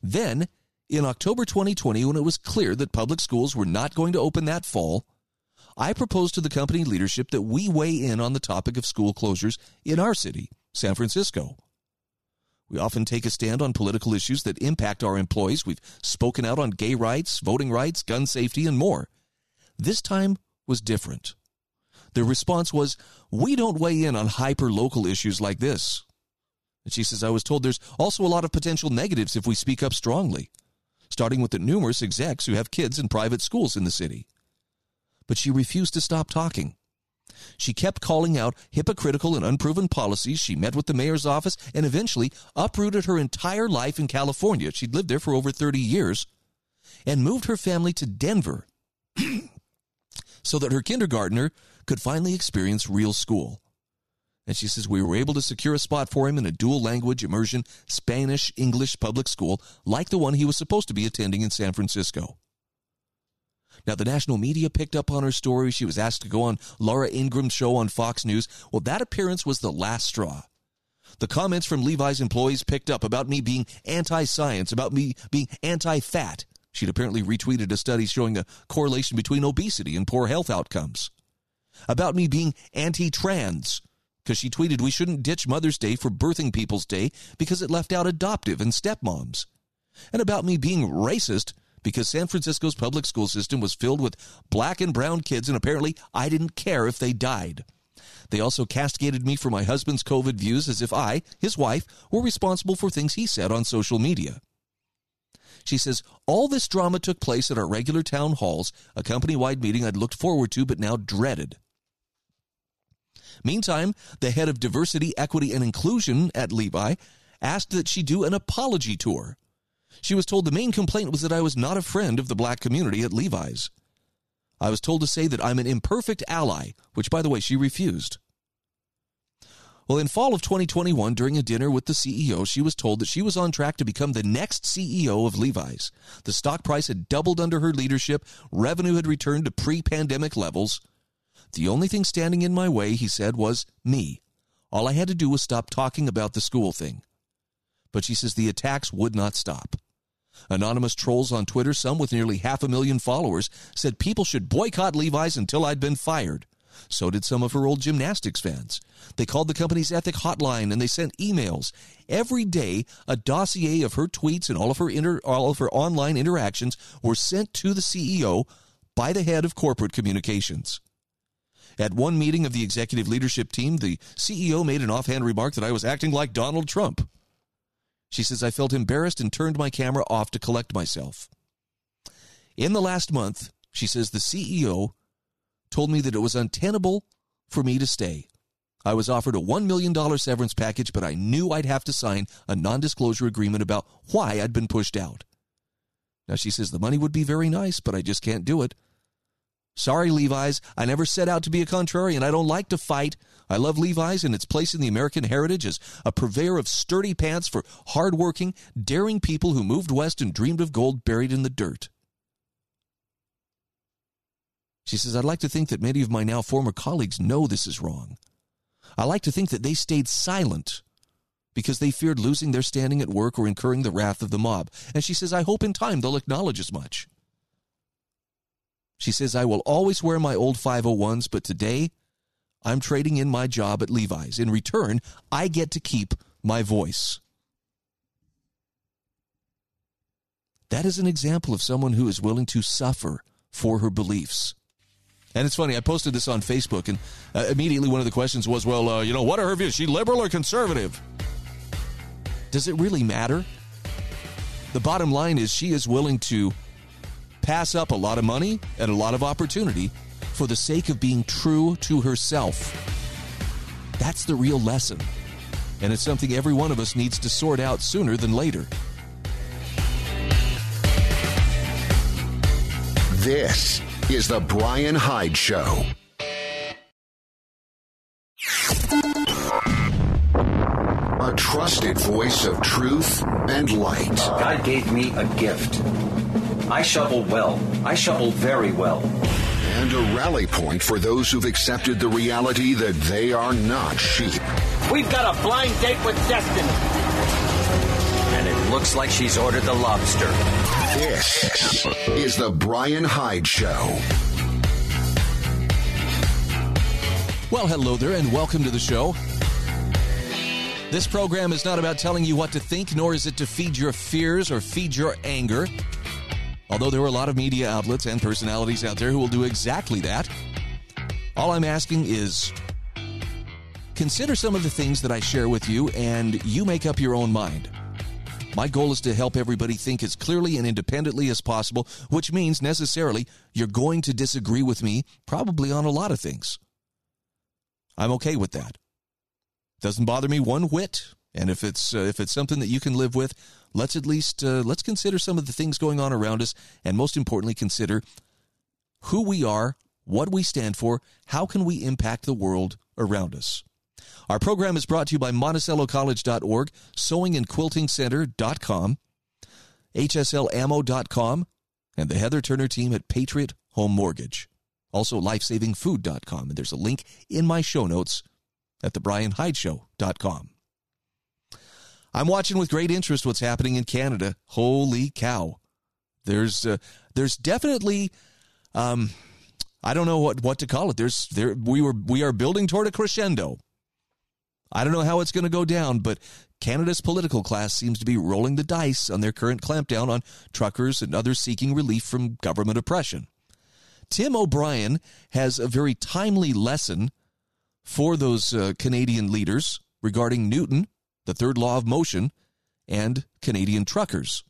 Then in October 2020, when it was clear that public schools were not going to open that fall, I proposed to the company leadership that we weigh in on the topic of school closures in our city, San Francisco. We often take a stand on political issues that impact our employees. We've spoken out on gay rights, voting rights, gun safety, and more. This time was different. The response was, We don't weigh in on hyper local issues like this. And she says, I was told there's also a lot of potential negatives if we speak up strongly starting with the numerous execs who have kids in private schools in the city. But she refused to stop talking. She kept calling out hypocritical and unproven policies. She met with the mayor's office and eventually uprooted her entire life in California. She'd lived there for over 30 years and moved her family to Denver (clears throat) so that her kindergartner could finally experience real school. And she says, We were able to secure a spot for him in a dual language immersion Spanish English public school like the one he was supposed to be attending in San Francisco. Now, the national media picked up on her story. She was asked to go on Laura Ingraham's show on Fox News. Well, that appearance was the last straw. The comments from Levi's employees picked up about me being anti science, about me being anti fat. She'd apparently retweeted a study showing a correlation between obesity and poor health outcomes. About me being anti trans, because she tweeted we shouldn't ditch Mother's Day for Birthing People's Day because it left out adoptive and stepmoms. And about me being racist because San Francisco's public school system was filled with black and brown kids and apparently I didn't care if they died. They also castigated me for my husband's COVID views as if I, his wife, were responsible for things he said on social media. She says, All this drama took place at our regular town halls, a company wide meeting I'd looked forward to but now dreaded. Meantime, the head of diversity, equity, and inclusion at Levi asked that she do an apology tour. She was told the main complaint was that I was not a friend of the black community at Levi's. I was told to say that I'm an imperfect ally, which, by the way, she refused. Well, in fall of 2021, during a dinner with the CEO, she was told that she was on track to become the next CEO of Levi's. The stock price had doubled under her leadership, revenue had returned to pre pandemic levels. The only thing standing in my way, he said, was me. All I had to do was stop talking about the school thing. But she says the attacks would not stop. Anonymous trolls on Twitter, some with nearly half a million followers, said people should boycott Levi's until I'd been fired. So did some of her old gymnastics fans. They called the company's ethic hotline and they sent emails. Every day, a dossier of her tweets and all of her inter- all of her online interactions were sent to the CEO by the head of corporate communications. At one meeting of the executive leadership team, the CEO made an offhand remark that I was acting like Donald Trump. She says, I felt embarrassed and turned my camera off to collect myself. In the last month, she says, the CEO told me that it was untenable for me to stay. I was offered a $1 million severance package, but I knew I'd have to sign a non disclosure agreement about why I'd been pushed out. Now, she says the money would be very nice, but I just can't do it. Sorry, Levi's. I never set out to be a contrarian. I don't like to fight. I love Levi's and its place in the American heritage as a purveyor of sturdy pants for hardworking, daring people who moved west and dreamed of gold buried in the dirt. She says, I'd like to think that many of my now former colleagues know this is wrong. I like to think that they stayed silent because they feared losing their standing at work or incurring the wrath of the mob. And she says, I hope in time they'll acknowledge as much. She says, I will always wear my old 501s, but today I'm trading in my job at Levi's. In return, I get to keep my voice. That is an example of someone who is willing to suffer for her beliefs. And it's funny, I posted this on Facebook, and uh, immediately one of the questions was, well, uh, you know, what are her views? She liberal or conservative? Does it really matter? The bottom line is she is willing to pass up a lot of money and a lot of opportunity for the sake of being true to herself. That's the real lesson. And it's something every one of us needs to sort out sooner than later. This is The Brian Hyde Show. A trusted voice of truth and light. God gave me a gift. I shovel well. I shovel very well. And a rally point for those who've accepted the reality that they are not sheep. We've got a blind date with destiny. And it looks like she's ordered the lobster. This is The Brian Hyde Show. Well, hello there, and welcome to the show. This program is not about telling you what to think, nor is it to feed your fears or feed your anger. Although there are a lot of media outlets and personalities out there who will do exactly that. All I'm asking is consider some of the things that I share with you and you make up your own mind. My goal is to help everybody think as clearly and independently as possible, which means necessarily you're going to disagree with me probably on a lot of things. I'm okay with that. Doesn't bother me one whit. And if it's uh, if it's something that you can live with, let's at least uh, let's consider some of the things going on around us, and most importantly, consider who we are, what we stand for, how can we impact the world around us. Our program is brought to you by MonticelloCollege.org, SewingAndQuiltingCenter.com, HSLAmmo.com, and the Heather Turner team at Patriot Home Mortgage. Also, LifesavingFood.com, and there's a link in my show notes at thebrianhydeshow.com. I'm watching with great interest what's happening in Canada. Holy cow. There's uh, there's definitely um, I don't know what, what to call it. There's there we were we are building toward a crescendo. I don't know how it's going to go down, but Canada's political class seems to be rolling the dice on their current clampdown on truckers and others seeking relief from government oppression. Tim O'Brien has a very timely lesson for those uh, Canadian leaders regarding Newton, the third law of motion, and Canadian truckers.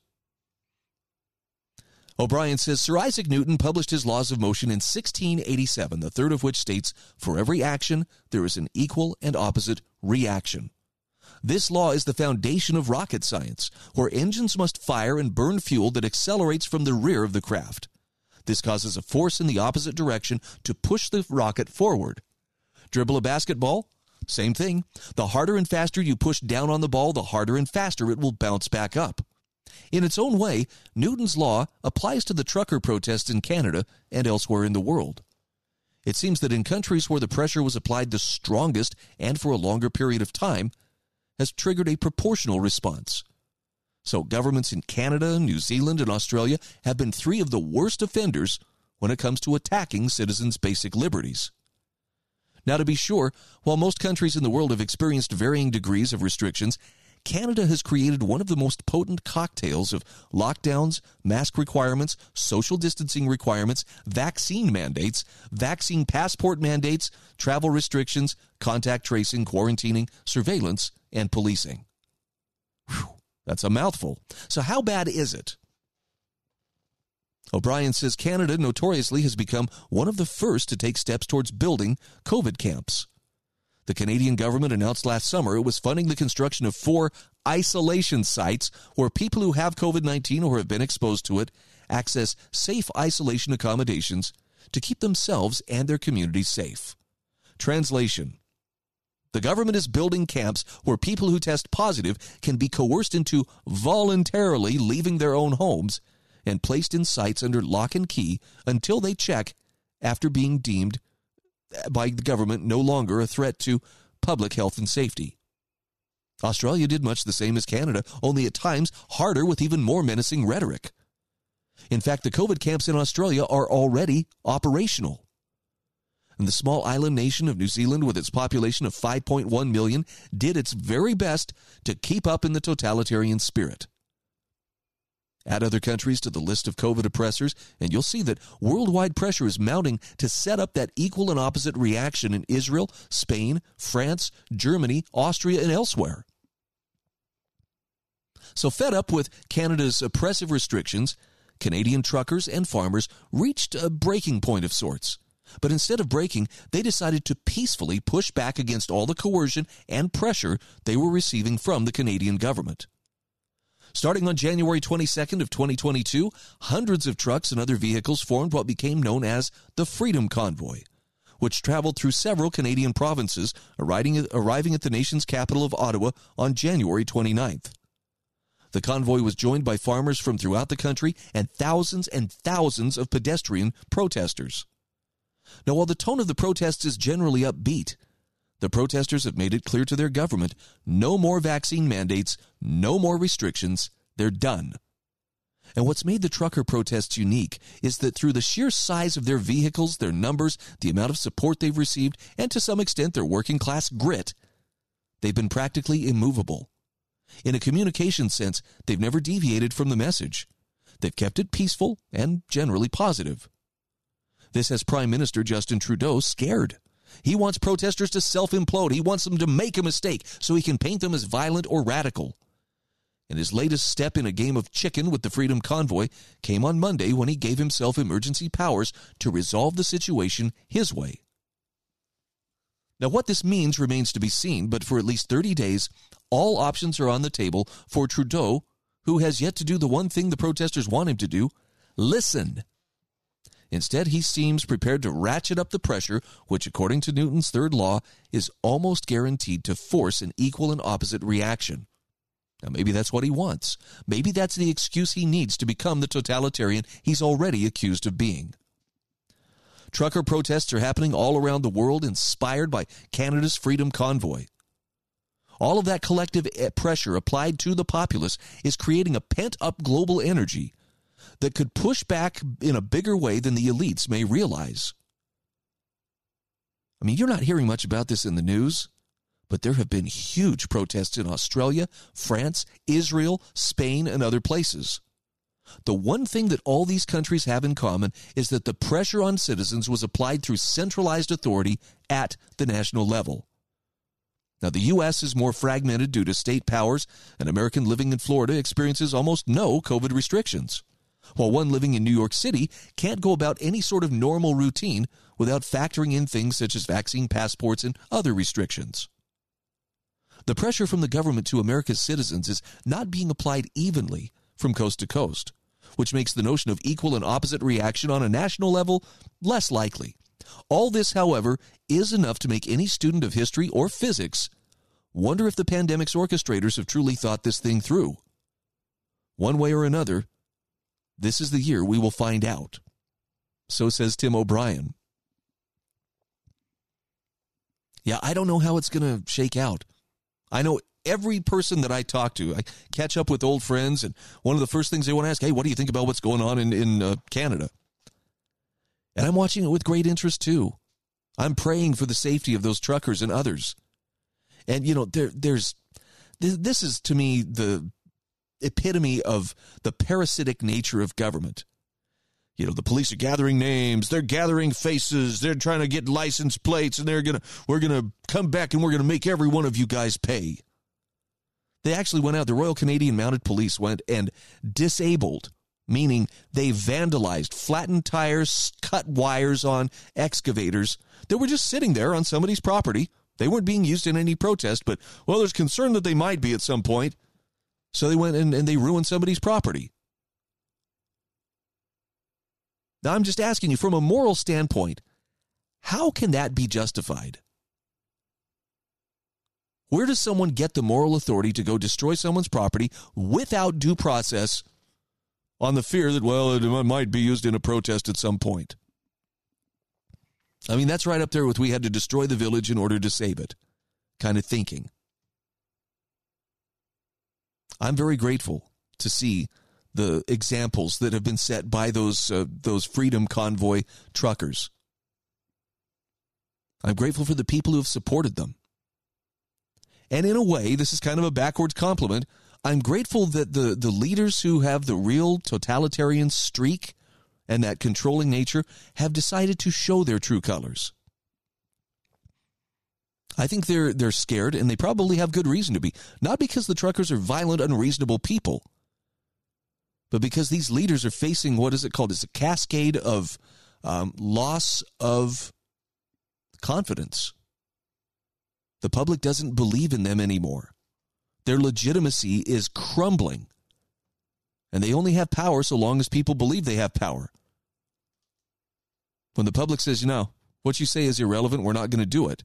O'Brien says Sir Isaac Newton published his laws of motion in 1687, the third of which states, For every action, there is an equal and opposite reaction. This law is the foundation of rocket science, where engines must fire and burn fuel that accelerates from the rear of the craft. This causes a force in the opposite direction to push the rocket forward. Dribble a basketball? Same thing. The harder and faster you push down on the ball, the harder and faster it will bounce back up. In its own way, Newton's law applies to the trucker protests in Canada and elsewhere in the world. It seems that in countries where the pressure was applied the strongest and for a longer period of time, has triggered a proportional response. So, governments in Canada, New Zealand, and Australia have been three of the worst offenders when it comes to attacking citizens' basic liberties. Now, to be sure, while most countries in the world have experienced varying degrees of restrictions, Canada has created one of the most potent cocktails of lockdowns, mask requirements, social distancing requirements, vaccine mandates, vaccine passport mandates, travel restrictions, contact tracing, quarantining, surveillance, and policing. Whew. That's a mouthful. So, how bad is it? O'Brien says Canada notoriously has become one of the first to take steps towards building COVID camps. The Canadian government announced last summer it was funding the construction of four isolation sites where people who have COVID 19 or have been exposed to it access safe isolation accommodations to keep themselves and their communities safe. Translation the government is building camps where people who test positive can be coerced into voluntarily leaving their own homes and placed in sites under lock and key until they check after being deemed by the government no longer a threat to public health and safety. Australia did much the same as Canada, only at times harder with even more menacing rhetoric. In fact, the COVID camps in Australia are already operational and the small island nation of New Zealand, with its population of 5.1 million, did its very best to keep up in the totalitarian spirit. Add other countries to the list of COVID oppressors, and you'll see that worldwide pressure is mounting to set up that equal and opposite reaction in Israel, Spain, France, Germany, Austria, and elsewhere. So, fed up with Canada's oppressive restrictions, Canadian truckers and farmers reached a breaking point of sorts. But instead of breaking, they decided to peacefully push back against all the coercion and pressure they were receiving from the Canadian government. Starting on January 22nd of 2022, hundreds of trucks and other vehicles formed what became known as the Freedom Convoy, which traveled through several Canadian provinces, arriving, arriving at the nation's capital of Ottawa on January 29th. The convoy was joined by farmers from throughout the country and thousands and thousands of pedestrian protesters. Now, while the tone of the protests is generally upbeat, the protesters have made it clear to their government no more vaccine mandates, no more restrictions, they're done. And what's made the trucker protests unique is that through the sheer size of their vehicles, their numbers, the amount of support they've received, and to some extent their working class grit, they've been practically immovable. In a communication sense, they've never deviated from the message. They've kept it peaceful and generally positive. This has Prime Minister Justin Trudeau scared. He wants protesters to self implode. He wants them to make a mistake so he can paint them as violent or radical. And his latest step in a game of chicken with the Freedom Convoy came on Monday when he gave himself emergency powers to resolve the situation his way. Now, what this means remains to be seen, but for at least 30 days, all options are on the table for Trudeau, who has yet to do the one thing the protesters want him to do listen. Instead, he seems prepared to ratchet up the pressure, which, according to Newton's third law, is almost guaranteed to force an equal and opposite reaction. Now, maybe that's what he wants. Maybe that's the excuse he needs to become the totalitarian he's already accused of being. Trucker protests are happening all around the world, inspired by Canada's Freedom Convoy. All of that collective eh, pressure applied to the populace is creating a pent up global energy that could push back in a bigger way than the elites may realize. I mean, you're not hearing much about this in the news, but there have been huge protests in Australia, France, Israel, Spain, and other places. The one thing that all these countries have in common is that the pressure on citizens was applied through centralized authority at the national level. Now, the U.S. is more fragmented due to state powers, and American living in Florida experiences almost no COVID restrictions. While one living in New York City can't go about any sort of normal routine without factoring in things such as vaccine passports and other restrictions. The pressure from the government to America's citizens is not being applied evenly from coast to coast, which makes the notion of equal and opposite reaction on a national level less likely. All this, however, is enough to make any student of history or physics wonder if the pandemic's orchestrators have truly thought this thing through. One way or another, this is the year we will find out. So says Tim O'Brien. Yeah, I don't know how it's going to shake out. I know every person that I talk to, I catch up with old friends, and one of the first things they want to ask, hey, what do you think about what's going on in, in uh, Canada? And I'm watching it with great interest too. I'm praying for the safety of those truckers and others. And, you know, there, there's, this is to me the epitome of the parasitic nature of government. You know, the police are gathering names, they're gathering faces, they're trying to get license plates, and they're gonna we're gonna come back and we're gonna make every one of you guys pay. They actually went out, the Royal Canadian Mounted Police went and disabled, meaning they vandalized, flattened tires, cut wires on excavators that were just sitting there on somebody's property. They weren't being used in any protest, but well, there's concern that they might be at some point. So they went and, and they ruined somebody's property. Now, I'm just asking you from a moral standpoint, how can that be justified? Where does someone get the moral authority to go destroy someone's property without due process on the fear that, well, it might be used in a protest at some point? I mean, that's right up there with we had to destroy the village in order to save it kind of thinking. I'm very grateful to see the examples that have been set by those uh, those freedom convoy truckers. I'm grateful for the people who have supported them. And in a way, this is kind of a backwards compliment. I'm grateful that the, the leaders who have the real totalitarian streak and that controlling nature have decided to show their true colors. I think they're they're scared and they probably have good reason to be. Not because the truckers are violent, unreasonable people, but because these leaders are facing what is it called? It's a cascade of um, loss of confidence. The public doesn't believe in them anymore. Their legitimacy is crumbling. And they only have power so long as people believe they have power. When the public says, you know, what you say is irrelevant, we're not going to do it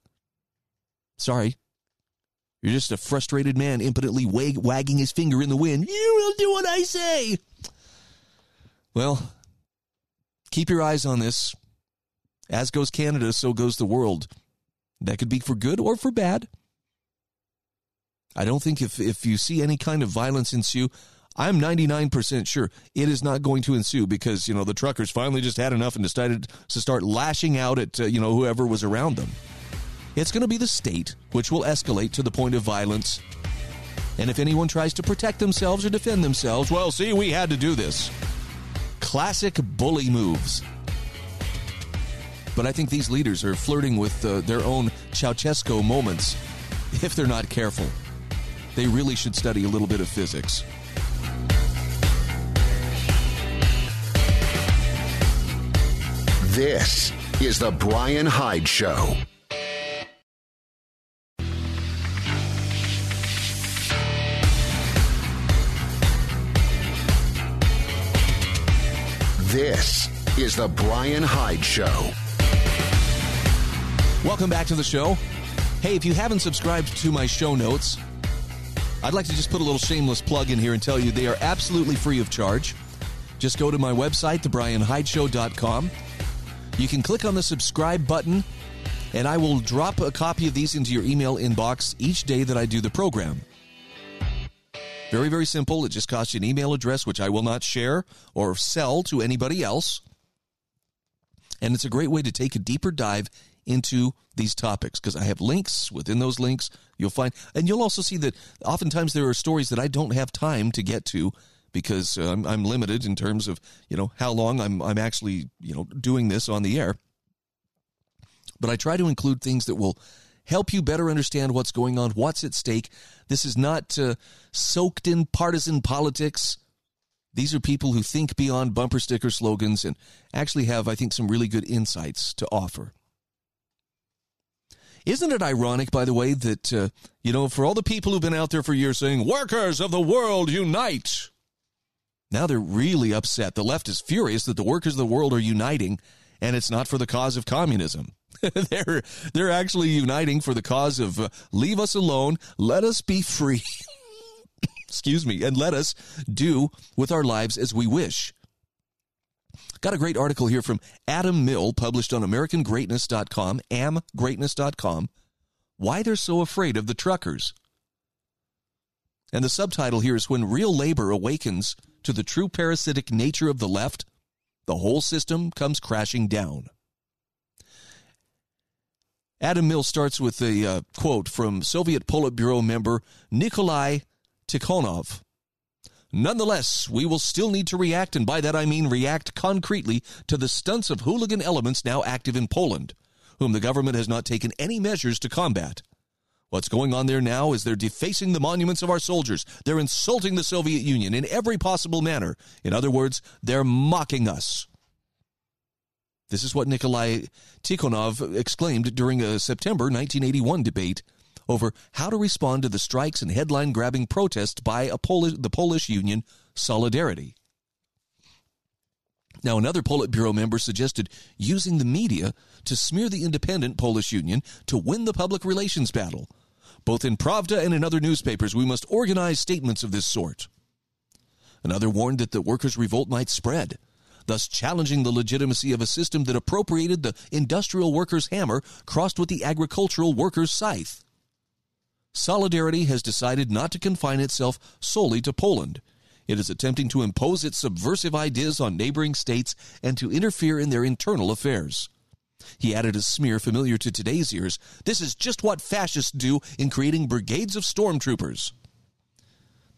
Sorry. You're just a frustrated man impotently wag- wagging his finger in the wind. You will do what I say. Well, keep your eyes on this. As goes Canada, so goes the world. That could be for good or for bad. I don't think if, if you see any kind of violence ensue, I'm 99% sure it is not going to ensue because, you know, the truckers finally just had enough and decided to start lashing out at, uh, you know, whoever was around them. It's going to be the state which will escalate to the point of violence. And if anyone tries to protect themselves or defend themselves, well, see, we had to do this. Classic bully moves. But I think these leaders are flirting with uh, their own Ceausescu moments if they're not careful. They really should study a little bit of physics. This is the Brian Hyde Show. This is the Brian Hyde Show. Welcome back to the show. Hey, if you haven't subscribed to my show notes, I'd like to just put a little shameless plug in here and tell you they are absolutely free of charge. Just go to my website, thebrianhydeshow.com. You can click on the subscribe button, and I will drop a copy of these into your email inbox each day that I do the program. Very, very simple. It just costs you an email address, which I will not share or sell to anybody else. And it's a great way to take a deeper dive into these topics because I have links within those links. You'll find, and you'll also see that oftentimes there are stories that I don't have time to get to because uh, I'm, I'm limited in terms of you know how long I'm I'm actually you know doing this on the air. But I try to include things that will help you better understand what's going on, what's at stake. This is not uh, soaked in partisan politics. These are people who think beyond bumper sticker slogans and actually have, I think, some really good insights to offer. Isn't it ironic, by the way, that, uh, you know, for all the people who've been out there for years saying, workers of the world unite, now they're really upset. The left is furious that the workers of the world are uniting, and it's not for the cause of communism. (laughs) they're they're actually uniting for the cause of uh, leave us alone, let us be free. (laughs) Excuse me, and let us do with our lives as we wish. Got a great article here from Adam Mill, published on AmericanGreatness.com, amgreatness.com, Why They're So Afraid of the Truckers. And the subtitle here is When Real Labor Awakens to the True Parasitic Nature of the Left, the whole system comes crashing down. Adam Mill starts with a uh, quote from Soviet Politburo member Nikolai Tikhonov. Nonetheless, we will still need to react, and by that I mean react concretely to the stunts of hooligan elements now active in Poland, whom the government has not taken any measures to combat. What's going on there now is they're defacing the monuments of our soldiers. They're insulting the Soviet Union in every possible manner. In other words, they're mocking us. This is what Nikolai Tikhonov exclaimed during a September 1981 debate over how to respond to the strikes and headline grabbing protests by Polish, the Polish union Solidarity. Now, another Politburo member suggested using the media to smear the independent Polish union to win the public relations battle. Both in Pravda and in other newspapers, we must organize statements of this sort. Another warned that the workers' revolt might spread, thus challenging the legitimacy of a system that appropriated the industrial workers' hammer crossed with the agricultural workers' scythe. Solidarity has decided not to confine itself solely to Poland. It is attempting to impose its subversive ideas on neighboring states and to interfere in their internal affairs. He added a smear familiar to today's ears. This is just what fascists do in creating brigades of stormtroopers.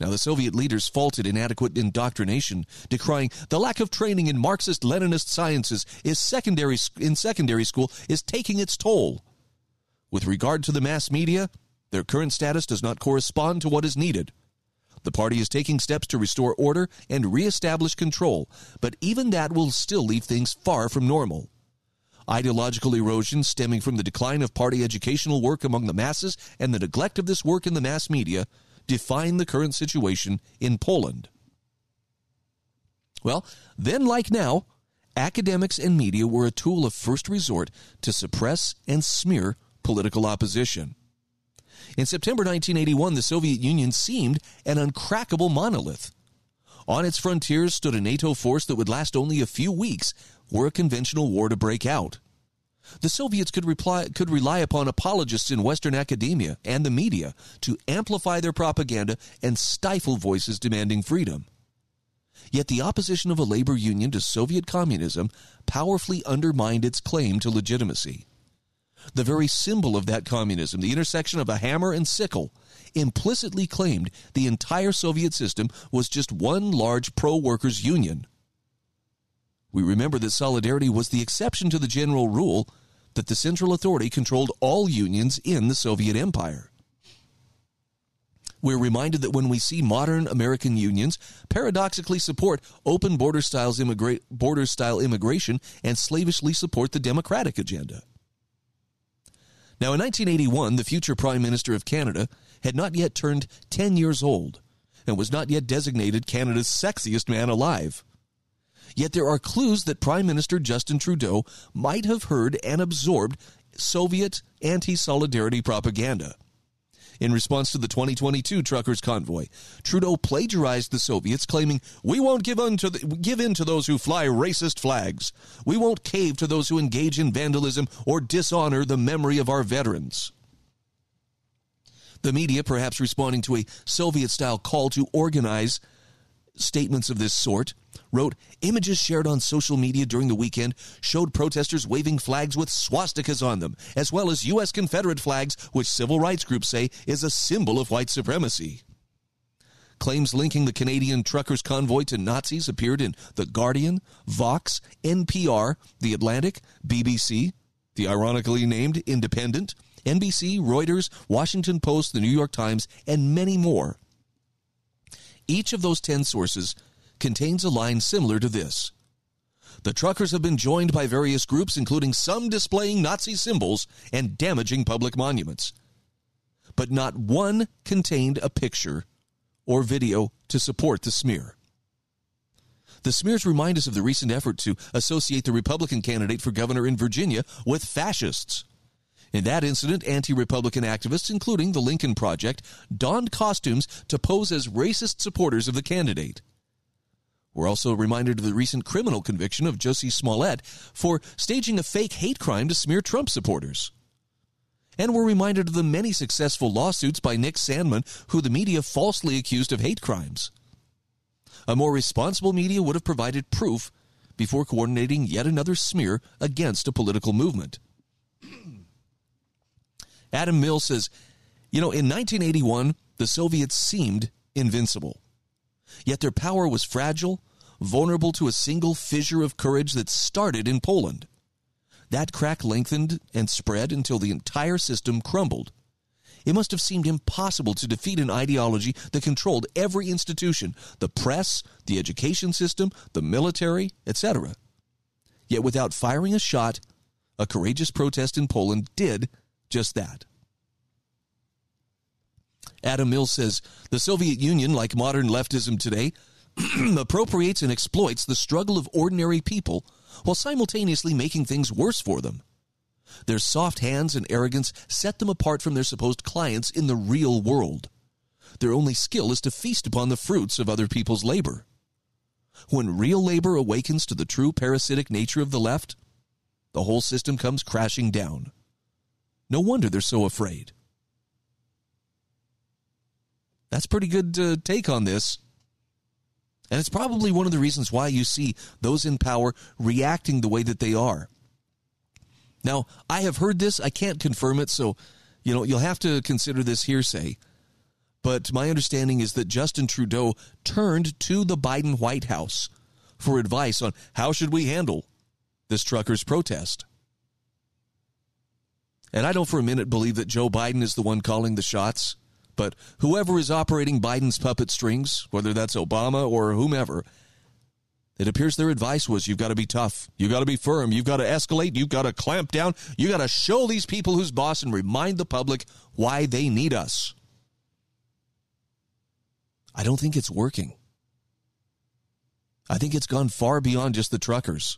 Now, the Soviet leaders faulted inadequate indoctrination, decrying the lack of training in Marxist Leninist sciences is secondary, in secondary school is taking its toll. With regard to the mass media, their current status does not correspond to what is needed. The party is taking steps to restore order and reestablish control, but even that will still leave things far from normal. Ideological erosion stemming from the decline of party educational work among the masses and the neglect of this work in the mass media define the current situation in Poland. Well, then, like now, academics and media were a tool of first resort to suppress and smear political opposition. In September 1981, the Soviet Union seemed an uncrackable monolith. On its frontiers stood a NATO force that would last only a few weeks were a conventional war to break out. The Soviets could, reply, could rely upon apologists in Western academia and the media to amplify their propaganda and stifle voices demanding freedom. Yet the opposition of a labor union to Soviet communism powerfully undermined its claim to legitimacy. The very symbol of that communism, the intersection of a hammer and sickle, implicitly claimed the entire Soviet system was just one large pro workers' union. We remember that solidarity was the exception to the general rule that the central authority controlled all unions in the Soviet Empire. We're reminded that when we see modern American unions paradoxically support open border, styles immigra- border style immigration and slavishly support the democratic agenda. Now, in 1981, the future Prime Minister of Canada had not yet turned 10 years old and was not yet designated Canada's sexiest man alive. Yet there are clues that Prime Minister Justin Trudeau might have heard and absorbed Soviet anti solidarity propaganda. In response to the 2022 truckers' convoy, Trudeau plagiarized the Soviets, claiming, We won't give, in to the, give in to those who fly racist flags. We won't cave to those who engage in vandalism or dishonor the memory of our veterans. The media, perhaps responding to a Soviet style call to organize statements of this sort, wrote images shared on social media during the weekend showed protesters waving flags with swastikas on them, as well as U.S. Confederate flags, which civil rights groups say is a symbol of white supremacy. Claims linking the Canadian truckers' convoy to Nazis appeared in The Guardian, Vox, NPR, The Atlantic, BBC, the ironically named Independent, NBC, Reuters, Washington Post, The New York Times, and many more. Each of those 10 sources contains a line similar to this. The truckers have been joined by various groups, including some displaying Nazi symbols and damaging public monuments. But not one contained a picture or video to support the smear. The smears remind us of the recent effort to associate the Republican candidate for governor in Virginia with fascists. In that incident, anti Republican activists, including the Lincoln Project, donned costumes to pose as racist supporters of the candidate. We're also reminded of the recent criminal conviction of Jussie Smollett for staging a fake hate crime to smear Trump supporters. And we're reminded of the many successful lawsuits by Nick Sandmann, who the media falsely accused of hate crimes. A more responsible media would have provided proof before coordinating yet another smear against a political movement. Adam Mills says, you know, in 1981, the Soviets seemed invincible. Yet their power was fragile, vulnerable to a single fissure of courage that started in Poland. That crack lengthened and spread until the entire system crumbled. It must have seemed impossible to defeat an ideology that controlled every institution the press, the education system, the military, etc. Yet without firing a shot, a courageous protest in Poland did just that. Adam Mills says the Soviet Union, like modern leftism today, (clears throat) appropriates and exploits the struggle of ordinary people while simultaneously making things worse for them. Their soft hands and arrogance set them apart from their supposed clients in the real world. Their only skill is to feast upon the fruits of other people's labor. When real labor awakens to the true parasitic nature of the left, the whole system comes crashing down. No wonder they're so afraid. That's pretty good uh, take on this. And it's probably one of the reasons why you see those in power reacting the way that they are. Now, I have heard this. I can't confirm it, so you know you'll have to consider this hearsay. But my understanding is that Justin Trudeau turned to the Biden White House for advice on how should we handle this truckers' protest. And I don't for a minute believe that Joe Biden is the one calling the shots, but whoever is operating Biden's puppet strings, whether that's Obama or whomever, it appears their advice was you've got to be tough, you've got to be firm, you've got to escalate, you've got to clamp down, you've got to show these people who's boss and remind the public why they need us. I don't think it's working. I think it's gone far beyond just the truckers.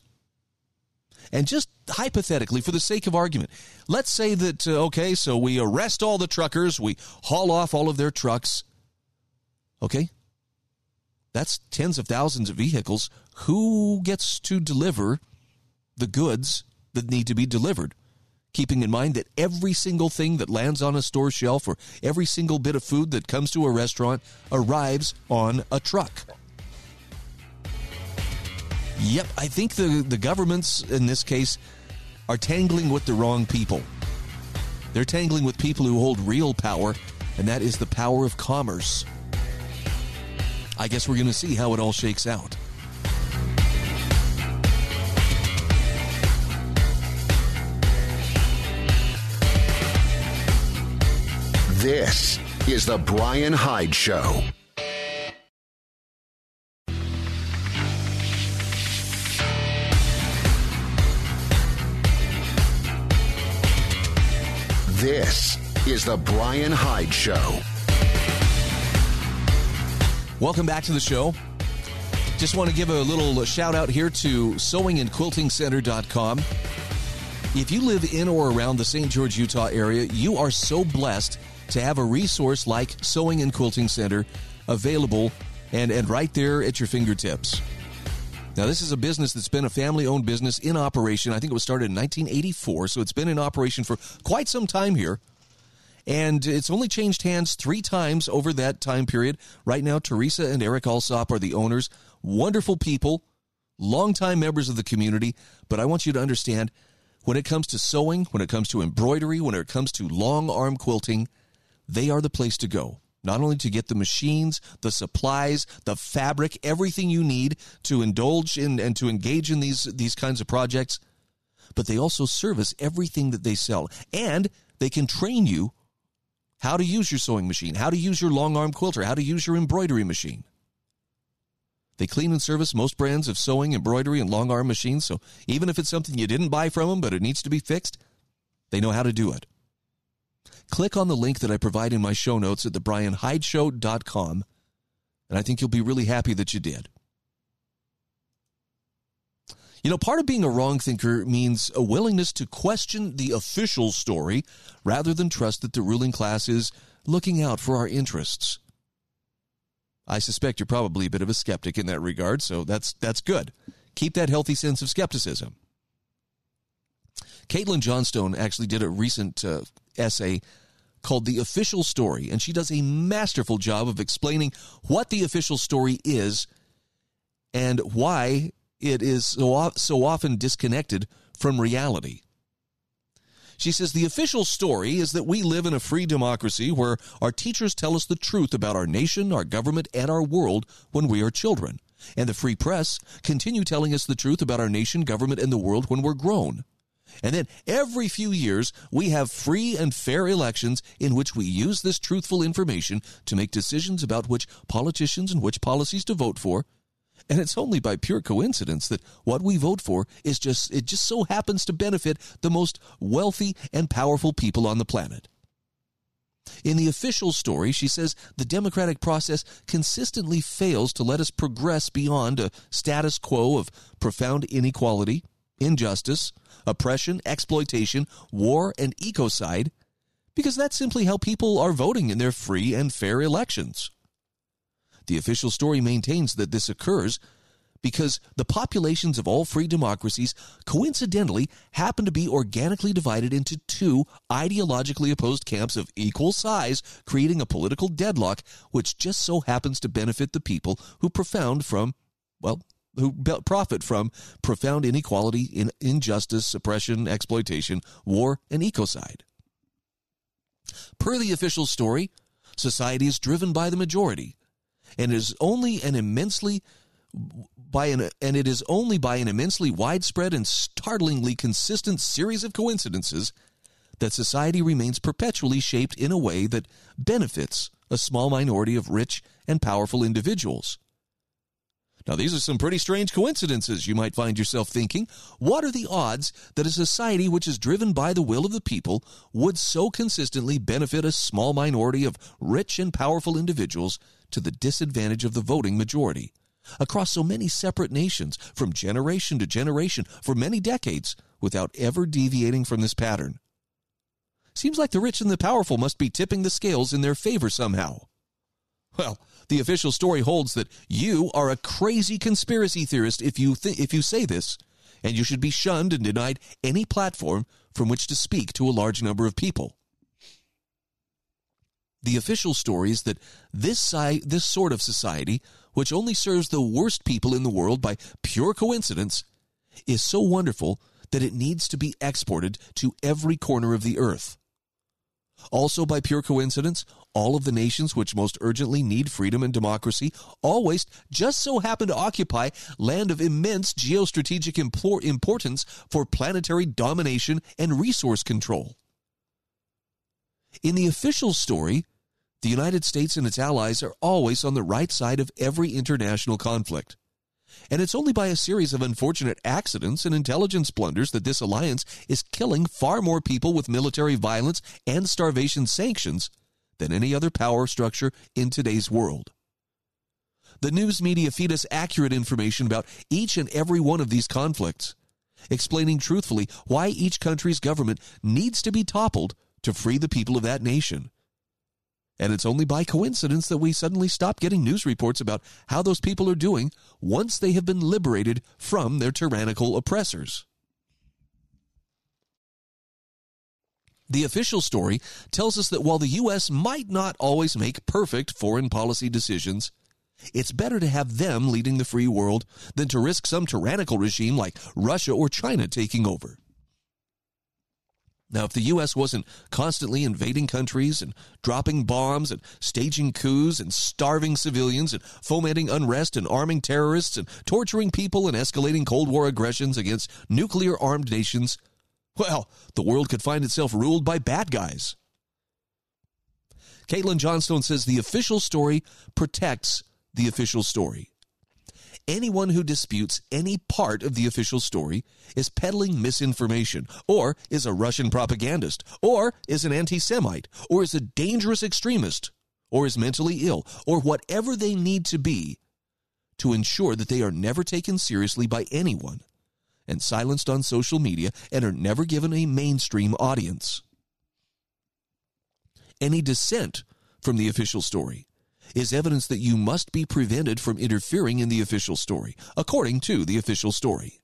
And just hypothetically, for the sake of argument, let's say that, uh, okay, so we arrest all the truckers, we haul off all of their trucks. Okay, that's tens of thousands of vehicles. Who gets to deliver the goods that need to be delivered? Keeping in mind that every single thing that lands on a store shelf or every single bit of food that comes to a restaurant arrives on a truck. Yep, I think the, the governments in this case are tangling with the wrong people. They're tangling with people who hold real power, and that is the power of commerce. I guess we're going to see how it all shakes out. This is The Brian Hyde Show. This is The Brian Hyde Show. Welcome back to the show. Just want to give a little shout out here to sewingandquiltingcenter.com. If you live in or around the St. George, Utah area, you are so blessed to have a resource like Sewing and Quilting Center available and, and right there at your fingertips. Now, this is a business that's been a family owned business in operation. I think it was started in 1984, so it's been in operation for quite some time here. And it's only changed hands three times over that time period. Right now, Teresa and Eric Alsop are the owners. Wonderful people, longtime members of the community. But I want you to understand when it comes to sewing, when it comes to embroidery, when it comes to long arm quilting, they are the place to go. Not only to get the machines, the supplies, the fabric, everything you need to indulge in and to engage in these, these kinds of projects, but they also service everything that they sell. And they can train you how to use your sewing machine, how to use your long arm quilter, how to use your embroidery machine. They clean and service most brands of sewing, embroidery, and long arm machines, so even if it's something you didn't buy from them but it needs to be fixed, they know how to do it. Click on the link that I provide in my show notes at thebrianhydeshow.com, and I think you'll be really happy that you did. You know, part of being a wrong thinker means a willingness to question the official story rather than trust that the ruling class is looking out for our interests. I suspect you're probably a bit of a skeptic in that regard, so that's that's good. Keep that healthy sense of skepticism. Caitlin Johnstone actually did a recent uh, essay called The Official Story, and she does a masterful job of explaining what the official story is and why it is so, so often disconnected from reality. She says the official story is that we live in a free democracy where our teachers tell us the truth about our nation, our government, and our world when we are children. And the free press continue telling us the truth about our nation, government, and the world when we're grown. And then every few years, we have free and fair elections in which we use this truthful information to make decisions about which politicians and which policies to vote for, and it's only by pure coincidence that what we vote for is just, it just so happens to benefit the most wealthy and powerful people on the planet. In the official story, she says the democratic process consistently fails to let us progress beyond a status quo of profound inequality, injustice, oppression, exploitation, war, and ecocide, because that's simply how people are voting in their free and fair elections. The official story maintains that this occurs because the populations of all free democracies coincidentally happen to be organically divided into two ideologically opposed camps of equal size, creating a political deadlock which just so happens to benefit the people who profound from, well, who profit from profound inequality, in injustice, oppression, exploitation, war, and ecocide. Per the official story, society is driven by the majority, and is only an immensely by an and it is only by an immensely widespread and startlingly consistent series of coincidences that society remains perpetually shaped in a way that benefits a small minority of rich and powerful individuals. Now, these are some pretty strange coincidences, you might find yourself thinking. What are the odds that a society which is driven by the will of the people would so consistently benefit a small minority of rich and powerful individuals to the disadvantage of the voting majority across so many separate nations from generation to generation for many decades without ever deviating from this pattern. Seems like the rich and the powerful must be tipping the scales in their favor somehow. Well, the official story holds that you are a crazy conspiracy theorist if you th- if you say this, and you should be shunned and denied any platform from which to speak to a large number of people. The official story is that this, si- this sort of society, which only serves the worst people in the world by pure coincidence, is so wonderful that it needs to be exported to every corner of the earth. Also, by pure coincidence, all of the nations which most urgently need freedom and democracy always just so happen to occupy land of immense geostrategic importance for planetary domination and resource control. In the official story, the United States and its allies are always on the right side of every international conflict. And it's only by a series of unfortunate accidents and intelligence blunders that this alliance is killing far more people with military violence and starvation sanctions than any other power structure in today's world. The news media feed us accurate information about each and every one of these conflicts, explaining truthfully why each country's government needs to be toppled to free the people of that nation. And it's only by coincidence that we suddenly stop getting news reports about how those people are doing once they have been liberated from their tyrannical oppressors. The official story tells us that while the U.S. might not always make perfect foreign policy decisions, it's better to have them leading the free world than to risk some tyrannical regime like Russia or China taking over. Now, if the U.S. wasn't constantly invading countries and dropping bombs and staging coups and starving civilians and fomenting unrest and arming terrorists and torturing people and escalating Cold War aggressions against nuclear armed nations, well, the world could find itself ruled by bad guys. Caitlin Johnstone says the official story protects the official story. Anyone who disputes any part of the official story is peddling misinformation, or is a Russian propagandist, or is an anti Semite, or is a dangerous extremist, or is mentally ill, or whatever they need to be to ensure that they are never taken seriously by anyone and silenced on social media and are never given a mainstream audience. Any dissent from the official story is evidence that you must be prevented from interfering in the official story, according to the official story.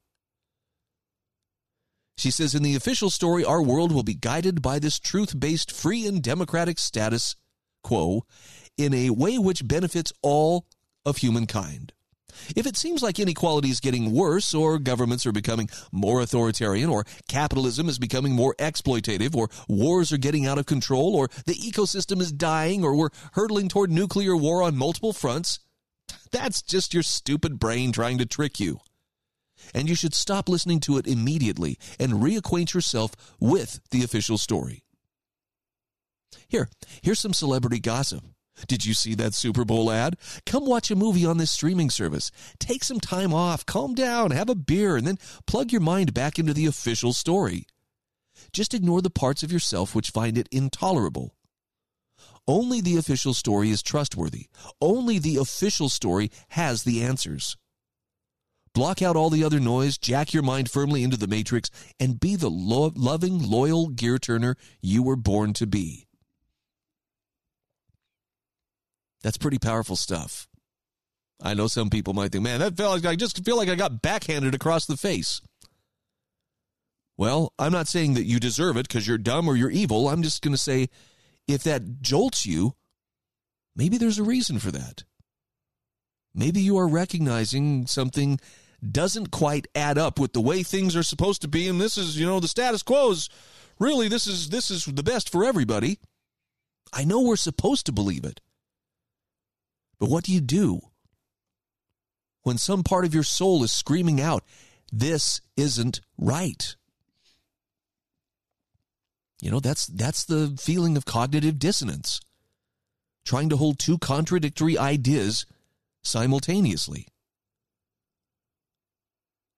She says, In the official story, our world will be guided by this truth based free and democratic status quo in a way which benefits all of humankind. If it seems like inequality is getting worse, or governments are becoming more authoritarian, or capitalism is becoming more exploitative, or wars are getting out of control, or the ecosystem is dying, or we're hurtling toward nuclear war on multiple fronts, that's just your stupid brain trying to trick you. And you should stop listening to it immediately and reacquaint yourself with the official story. Here, here's some celebrity gossip. Did you see that Super Bowl ad? Come watch a movie on this streaming service. Take some time off, calm down, have a beer, and then plug your mind back into the official story. Just ignore the parts of yourself which find it intolerable. Only the official story is trustworthy. Only the official story has the answers. Block out all the other noise, jack your mind firmly into the matrix, and be the lo- loving, loyal gear turner you were born to be. That's pretty powerful stuff. I know some people might think, man, that felt like I just feel like I got backhanded across the face. Well, I'm not saying that you deserve it because you're dumb or you're evil. I'm just going to say if that jolts you, maybe there's a reason for that. Maybe you are recognizing something doesn't quite add up with the way things are supposed to be and this is, you know, the status quo is really this is this is the best for everybody. I know we're supposed to believe it. But what do you do when some part of your soul is screaming out, this isn't right? You know, that's that's the feeling of cognitive dissonance. Trying to hold two contradictory ideas simultaneously.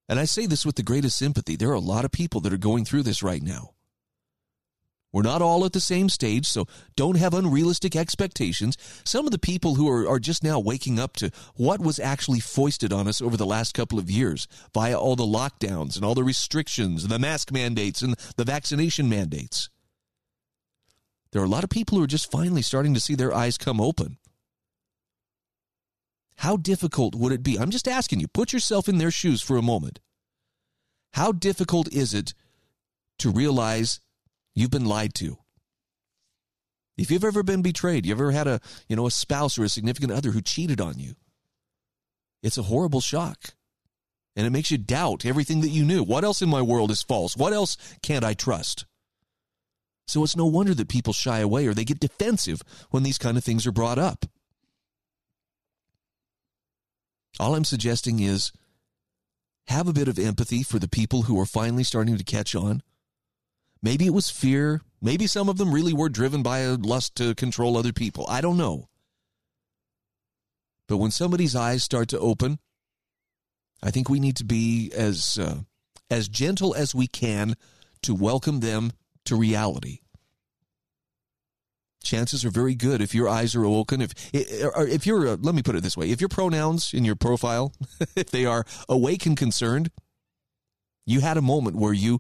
And I say this with the greatest sympathy. There are a lot of people that are going through this right now. We're not all at the same stage, so don't have unrealistic expectations. Some of the people who are, are just now waking up to what was actually foisted on us over the last couple of years via all the lockdowns and all the restrictions, and the mask mandates and the vaccination mandates. There are a lot of people who are just finally starting to see their eyes come open. How difficult would it be? I'm just asking you, put yourself in their shoes for a moment. How difficult is it to realize You've been lied to. If you've ever been betrayed, you've ever had a, you know, a spouse or a significant other who cheated on you, it's a horrible shock. And it makes you doubt everything that you knew. What else in my world is false? What else can't I trust? So it's no wonder that people shy away or they get defensive when these kind of things are brought up. All I'm suggesting is have a bit of empathy for the people who are finally starting to catch on Maybe it was fear. Maybe some of them really were driven by a lust to control other people. I don't know. But when somebody's eyes start to open, I think we need to be as uh, as gentle as we can to welcome them to reality. Chances are very good if your eyes are awoken. If if you're, uh, let me put it this way: if your pronouns in your profile, (laughs) if they are awake and concerned, you had a moment where you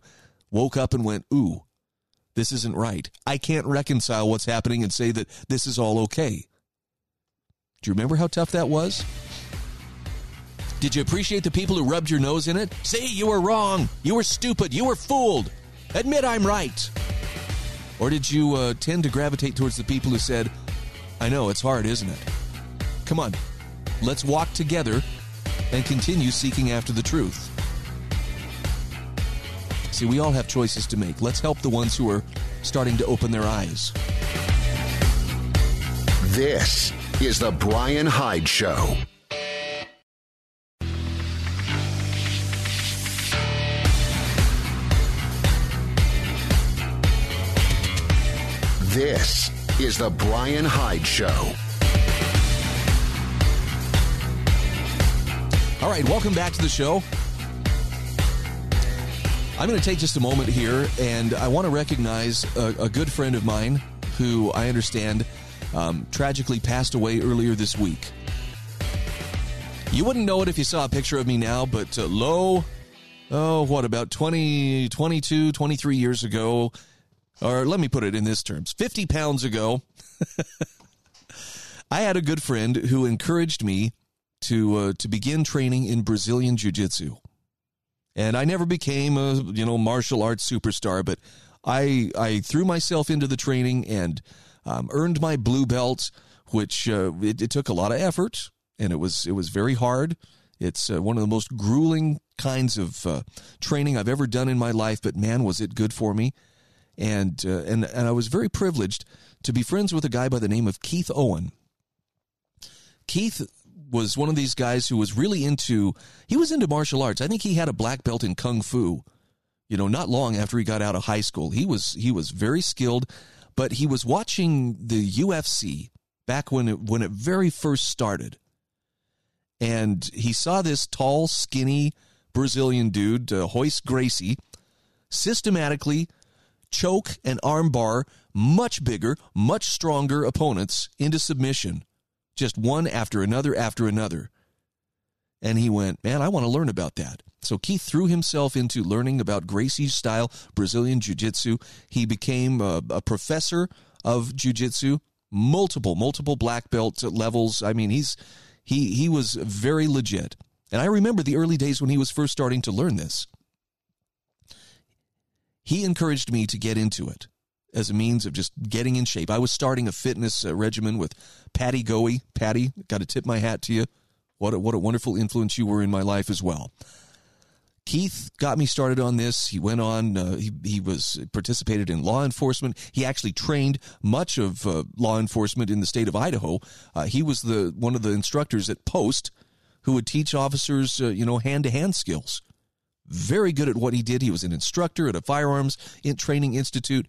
woke up and went, ooh, this isn't right. I can't reconcile what's happening and say that this is all okay. Do you remember how tough that was? Did you appreciate the people who rubbed your nose in it? Say you were wrong. You were stupid. You were fooled. Admit I'm right. Or did you uh, tend to gravitate towards the people who said, I know, it's hard, isn't it? Come on, let's walk together and continue seeking after the truth. See, we all have choices to make. Let's help the ones who are starting to open their eyes. This is The Brian Hyde Show. This is The Brian Hyde Show. All right, welcome back to the show. I'm going to take just a moment here, and I want to recognize a, a good friend of mine who I understand um, tragically passed away earlier this week. You wouldn't know it if you saw a picture of me now, but uh, low, oh, what, about 20, 22, 23 years ago, or let me put it in this terms 50 pounds ago, (laughs) I had a good friend who encouraged me to uh, to begin training in Brazilian jiu-jitsu. And I never became a, you know, martial arts superstar, but I I threw myself into the training and um, earned my blue belt, which uh, it, it, took a lot of effort and it was it was very hard. It's uh, one of the most grueling kinds of uh, training I've ever done in my life, but man, was it good for me. And uh, and and I was very privileged to be friends with a guy by the name of Keith Owen. Keith was one of these guys who was really into he was into martial arts. I think he had a black belt in kung fu. You know, not long after he got out of high school. He was he was very skilled, but he was watching the UFC back when it when it very first started. And he saw this tall, skinny Brazilian dude, uh, Royce Gracie, systematically choke and armbar much bigger, much stronger opponents into submission just one after another after another. And he went, Man, I want to learn about that. So Keith threw himself into learning about Gracie's style, Brazilian Jiu Jitsu. He became a, a professor of Jiu Jitsu, multiple, multiple black belt levels. I mean, he's he he was very legit. And I remember the early days when he was first starting to learn this. He encouraged me to get into it as a means of just getting in shape. I was starting a fitness uh, regimen with Patty Goey. Patty, got to tip my hat to you. What a, what a wonderful influence you were in my life as well. Keith got me started on this. He went on. Uh, he he was participated in law enforcement. He actually trained much of uh, law enforcement in the state of Idaho. Uh, he was the one of the instructors at Post, who would teach officers, uh, you know, hand to hand skills. Very good at what he did. He was an instructor at a firearms in training institute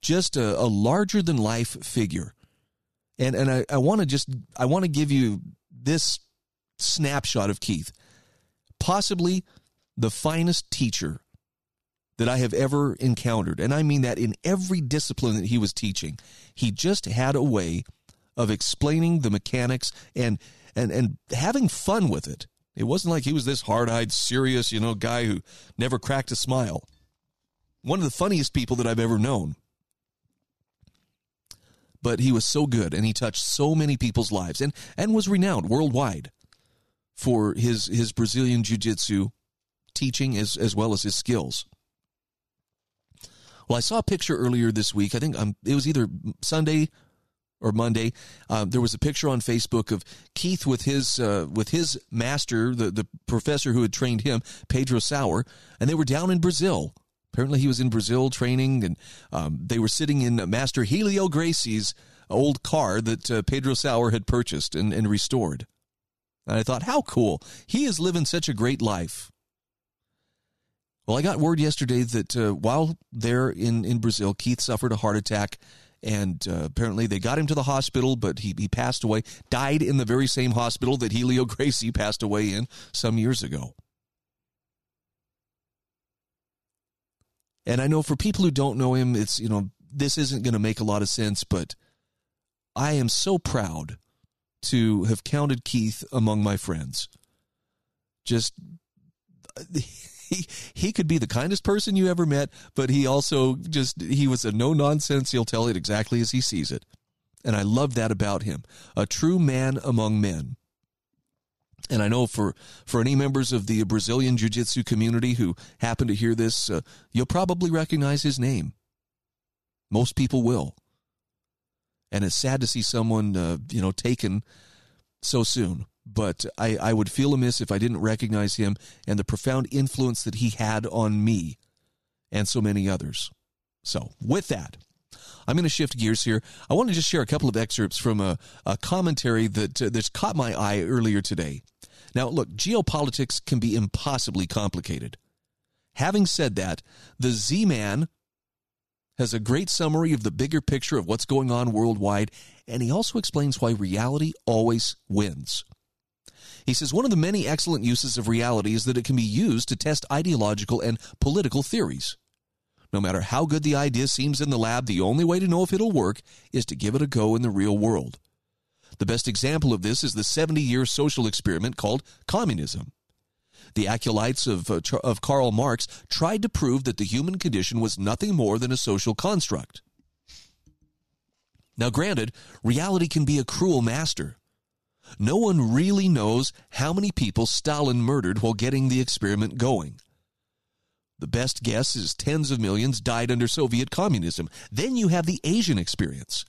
just a, a larger than life figure. And and I, I want to just I want to give you this snapshot of Keith. Possibly the finest teacher that I have ever encountered. And I mean that in every discipline that he was teaching. He just had a way of explaining the mechanics and and and having fun with it. It wasn't like he was this hard-eyed, serious, you know, guy who never cracked a smile. One of the funniest people that I've ever known but he was so good and he touched so many people's lives and, and was renowned worldwide for his, his Brazilian Jiu Jitsu teaching as, as well as his skills. Well, I saw a picture earlier this week. I think um, it was either Sunday or Monday. Uh, there was a picture on Facebook of Keith with his uh, with his master, the the professor who had trained him, Pedro Sauer, and they were down in Brazil Apparently, he was in Brazil training, and um, they were sitting in Master Helio Gracie's old car that uh, Pedro Sauer had purchased and, and restored. And I thought, how cool. He is living such a great life. Well, I got word yesterday that uh, while there in, in Brazil, Keith suffered a heart attack. And uh, apparently they got him to the hospital, but he, he passed away, died in the very same hospital that Helio Gracie passed away in some years ago. And I know for people who don't know him, it's, you know, this isn't going to make a lot of sense, but I am so proud to have counted Keith among my friends. Just uh, (laughs) he he could be the kindest person you ever met, but he also just he was a no nonsense. He'll tell it exactly as he sees it, and I love that about him. A true man among men. And I know for, for any members of the Brazilian Jiu Jitsu community who happen to hear this, uh, you'll probably recognize his name. Most people will. And it's sad to see someone, uh, you know, taken so soon. But I, I would feel amiss if I didn't recognize him and the profound influence that he had on me and so many others. So, with that, I'm going to shift gears here. I want to just share a couple of excerpts from a, a commentary that uh, that's caught my eye earlier today. Now, look, geopolitics can be impossibly complicated. Having said that, the Z Man has a great summary of the bigger picture of what's going on worldwide, and he also explains why reality always wins. He says one of the many excellent uses of reality is that it can be used to test ideological and political theories. No matter how good the idea seems in the lab, the only way to know if it'll work is to give it a go in the real world. The best example of this is the 70 year social experiment called communism. The acolytes of, uh, of Karl Marx tried to prove that the human condition was nothing more than a social construct. Now, granted, reality can be a cruel master. No one really knows how many people Stalin murdered while getting the experiment going. The best guess is tens of millions died under Soviet communism. Then you have the Asian experience.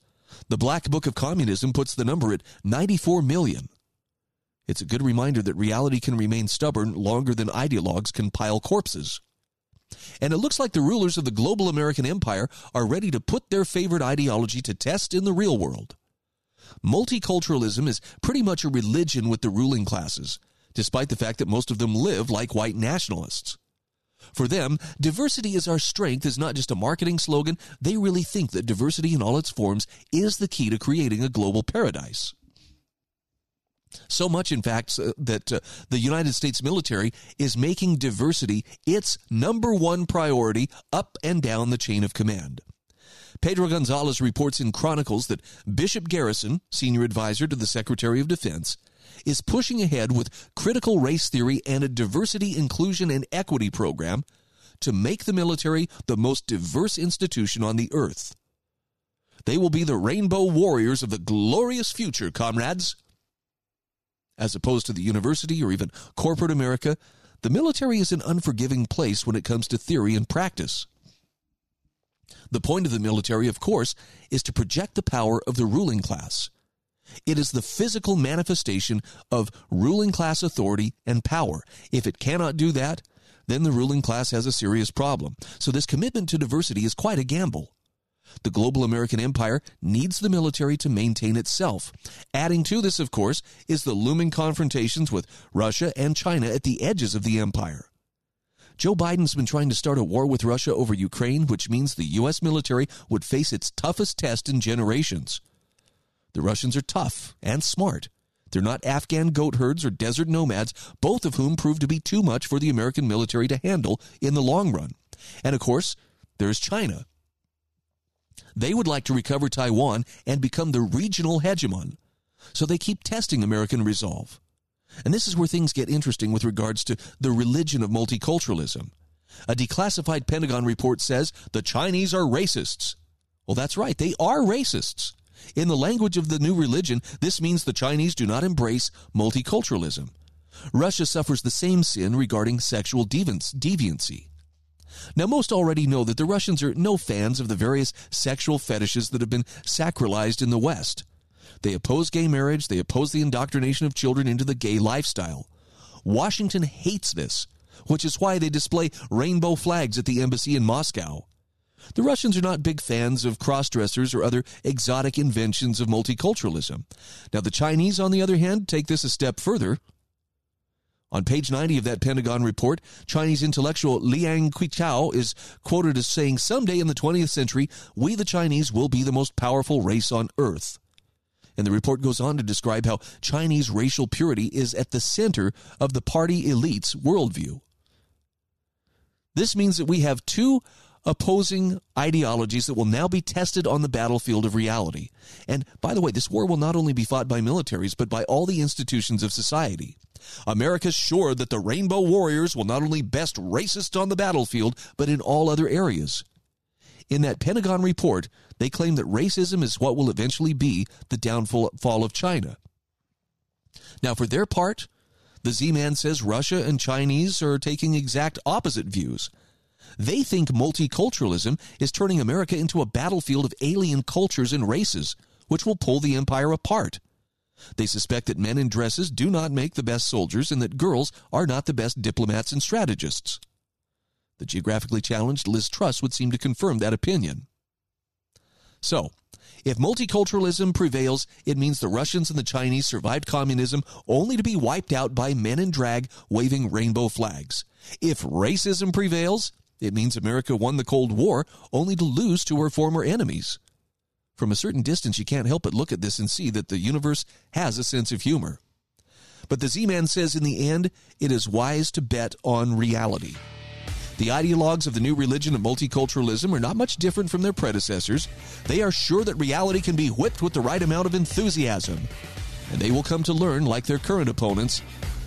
The Black Book of Communism puts the number at 94 million. It's a good reminder that reality can remain stubborn longer than ideologues can pile corpses. And it looks like the rulers of the global American empire are ready to put their favorite ideology to test in the real world. Multiculturalism is pretty much a religion with the ruling classes, despite the fact that most of them live like white nationalists. For them, diversity is our strength is not just a marketing slogan. They really think that diversity in all its forms is the key to creating a global paradise. So much, in fact, that uh, the United States military is making diversity its number one priority up and down the chain of command. Pedro Gonzalez reports in Chronicles that Bishop Garrison, senior advisor to the Secretary of Defense, is pushing ahead with critical race theory and a diversity, inclusion, and equity program to make the military the most diverse institution on the earth. They will be the rainbow warriors of the glorious future, comrades. As opposed to the university or even corporate America, the military is an unforgiving place when it comes to theory and practice. The point of the military, of course, is to project the power of the ruling class. It is the physical manifestation of ruling class authority and power. If it cannot do that, then the ruling class has a serious problem. So this commitment to diversity is quite a gamble. The global American empire needs the military to maintain itself. Adding to this, of course, is the looming confrontations with Russia and China at the edges of the empire. Joe Biden's been trying to start a war with Russia over Ukraine, which means the U.S. military would face its toughest test in generations. The Russians are tough and smart. They're not Afghan goat herds or desert nomads, both of whom prove to be too much for the American military to handle in the long run. And of course, there's China, they would like to recover Taiwan and become the regional hegemon. So they keep testing American resolve. And this is where things get interesting with regards to the religion of multiculturalism. A declassified Pentagon report says the Chinese are racists. Well, that's right, they are racists. In the language of the new religion, this means the Chinese do not embrace multiculturalism. Russia suffers the same sin regarding sexual deviancy. Now, most already know that the Russians are no fans of the various sexual fetishes that have been sacralized in the West. They oppose gay marriage, they oppose the indoctrination of children into the gay lifestyle. Washington hates this, which is why they display rainbow flags at the embassy in Moscow. The Russians are not big fans of cross dressers or other exotic inventions of multiculturalism. Now, the Chinese, on the other hand, take this a step further. On page 90 of that Pentagon report, Chinese intellectual Liang Qichao is quoted as saying, Someday in the 20th century, we the Chinese will be the most powerful race on earth. And the report goes on to describe how Chinese racial purity is at the center of the party elite's worldview. This means that we have two opposing ideologies that will now be tested on the battlefield of reality. And by the way, this war will not only be fought by militaries, but by all the institutions of society. America's sure that the Rainbow Warriors will not only best racists on the battlefield, but in all other areas. In that Pentagon report, they claim that racism is what will eventually be the downfall of China. Now, for their part, the Z Man says Russia and Chinese are taking exact opposite views. They think multiculturalism is turning America into a battlefield of alien cultures and races, which will pull the empire apart. They suspect that men in dresses do not make the best soldiers and that girls are not the best diplomats and strategists. The geographically challenged Liz Truss would seem to confirm that opinion. So, if multiculturalism prevails, it means the Russians and the Chinese survived communism only to be wiped out by men in drag waving rainbow flags. If racism prevails, it means America won the Cold War only to lose to her former enemies. From a certain distance, you can't help but look at this and see that the universe has a sense of humor. But the Z Man says in the end, it is wise to bet on reality. The ideologues of the new religion of multiculturalism are not much different from their predecessors. They are sure that reality can be whipped with the right amount of enthusiasm. And they will come to learn, like their current opponents,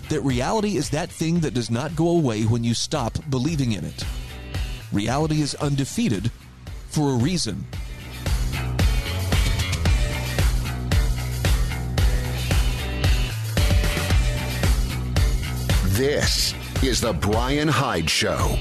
that reality is that thing that does not go away when you stop believing in it. Reality is undefeated for a reason. This is the Brian Hyde Show.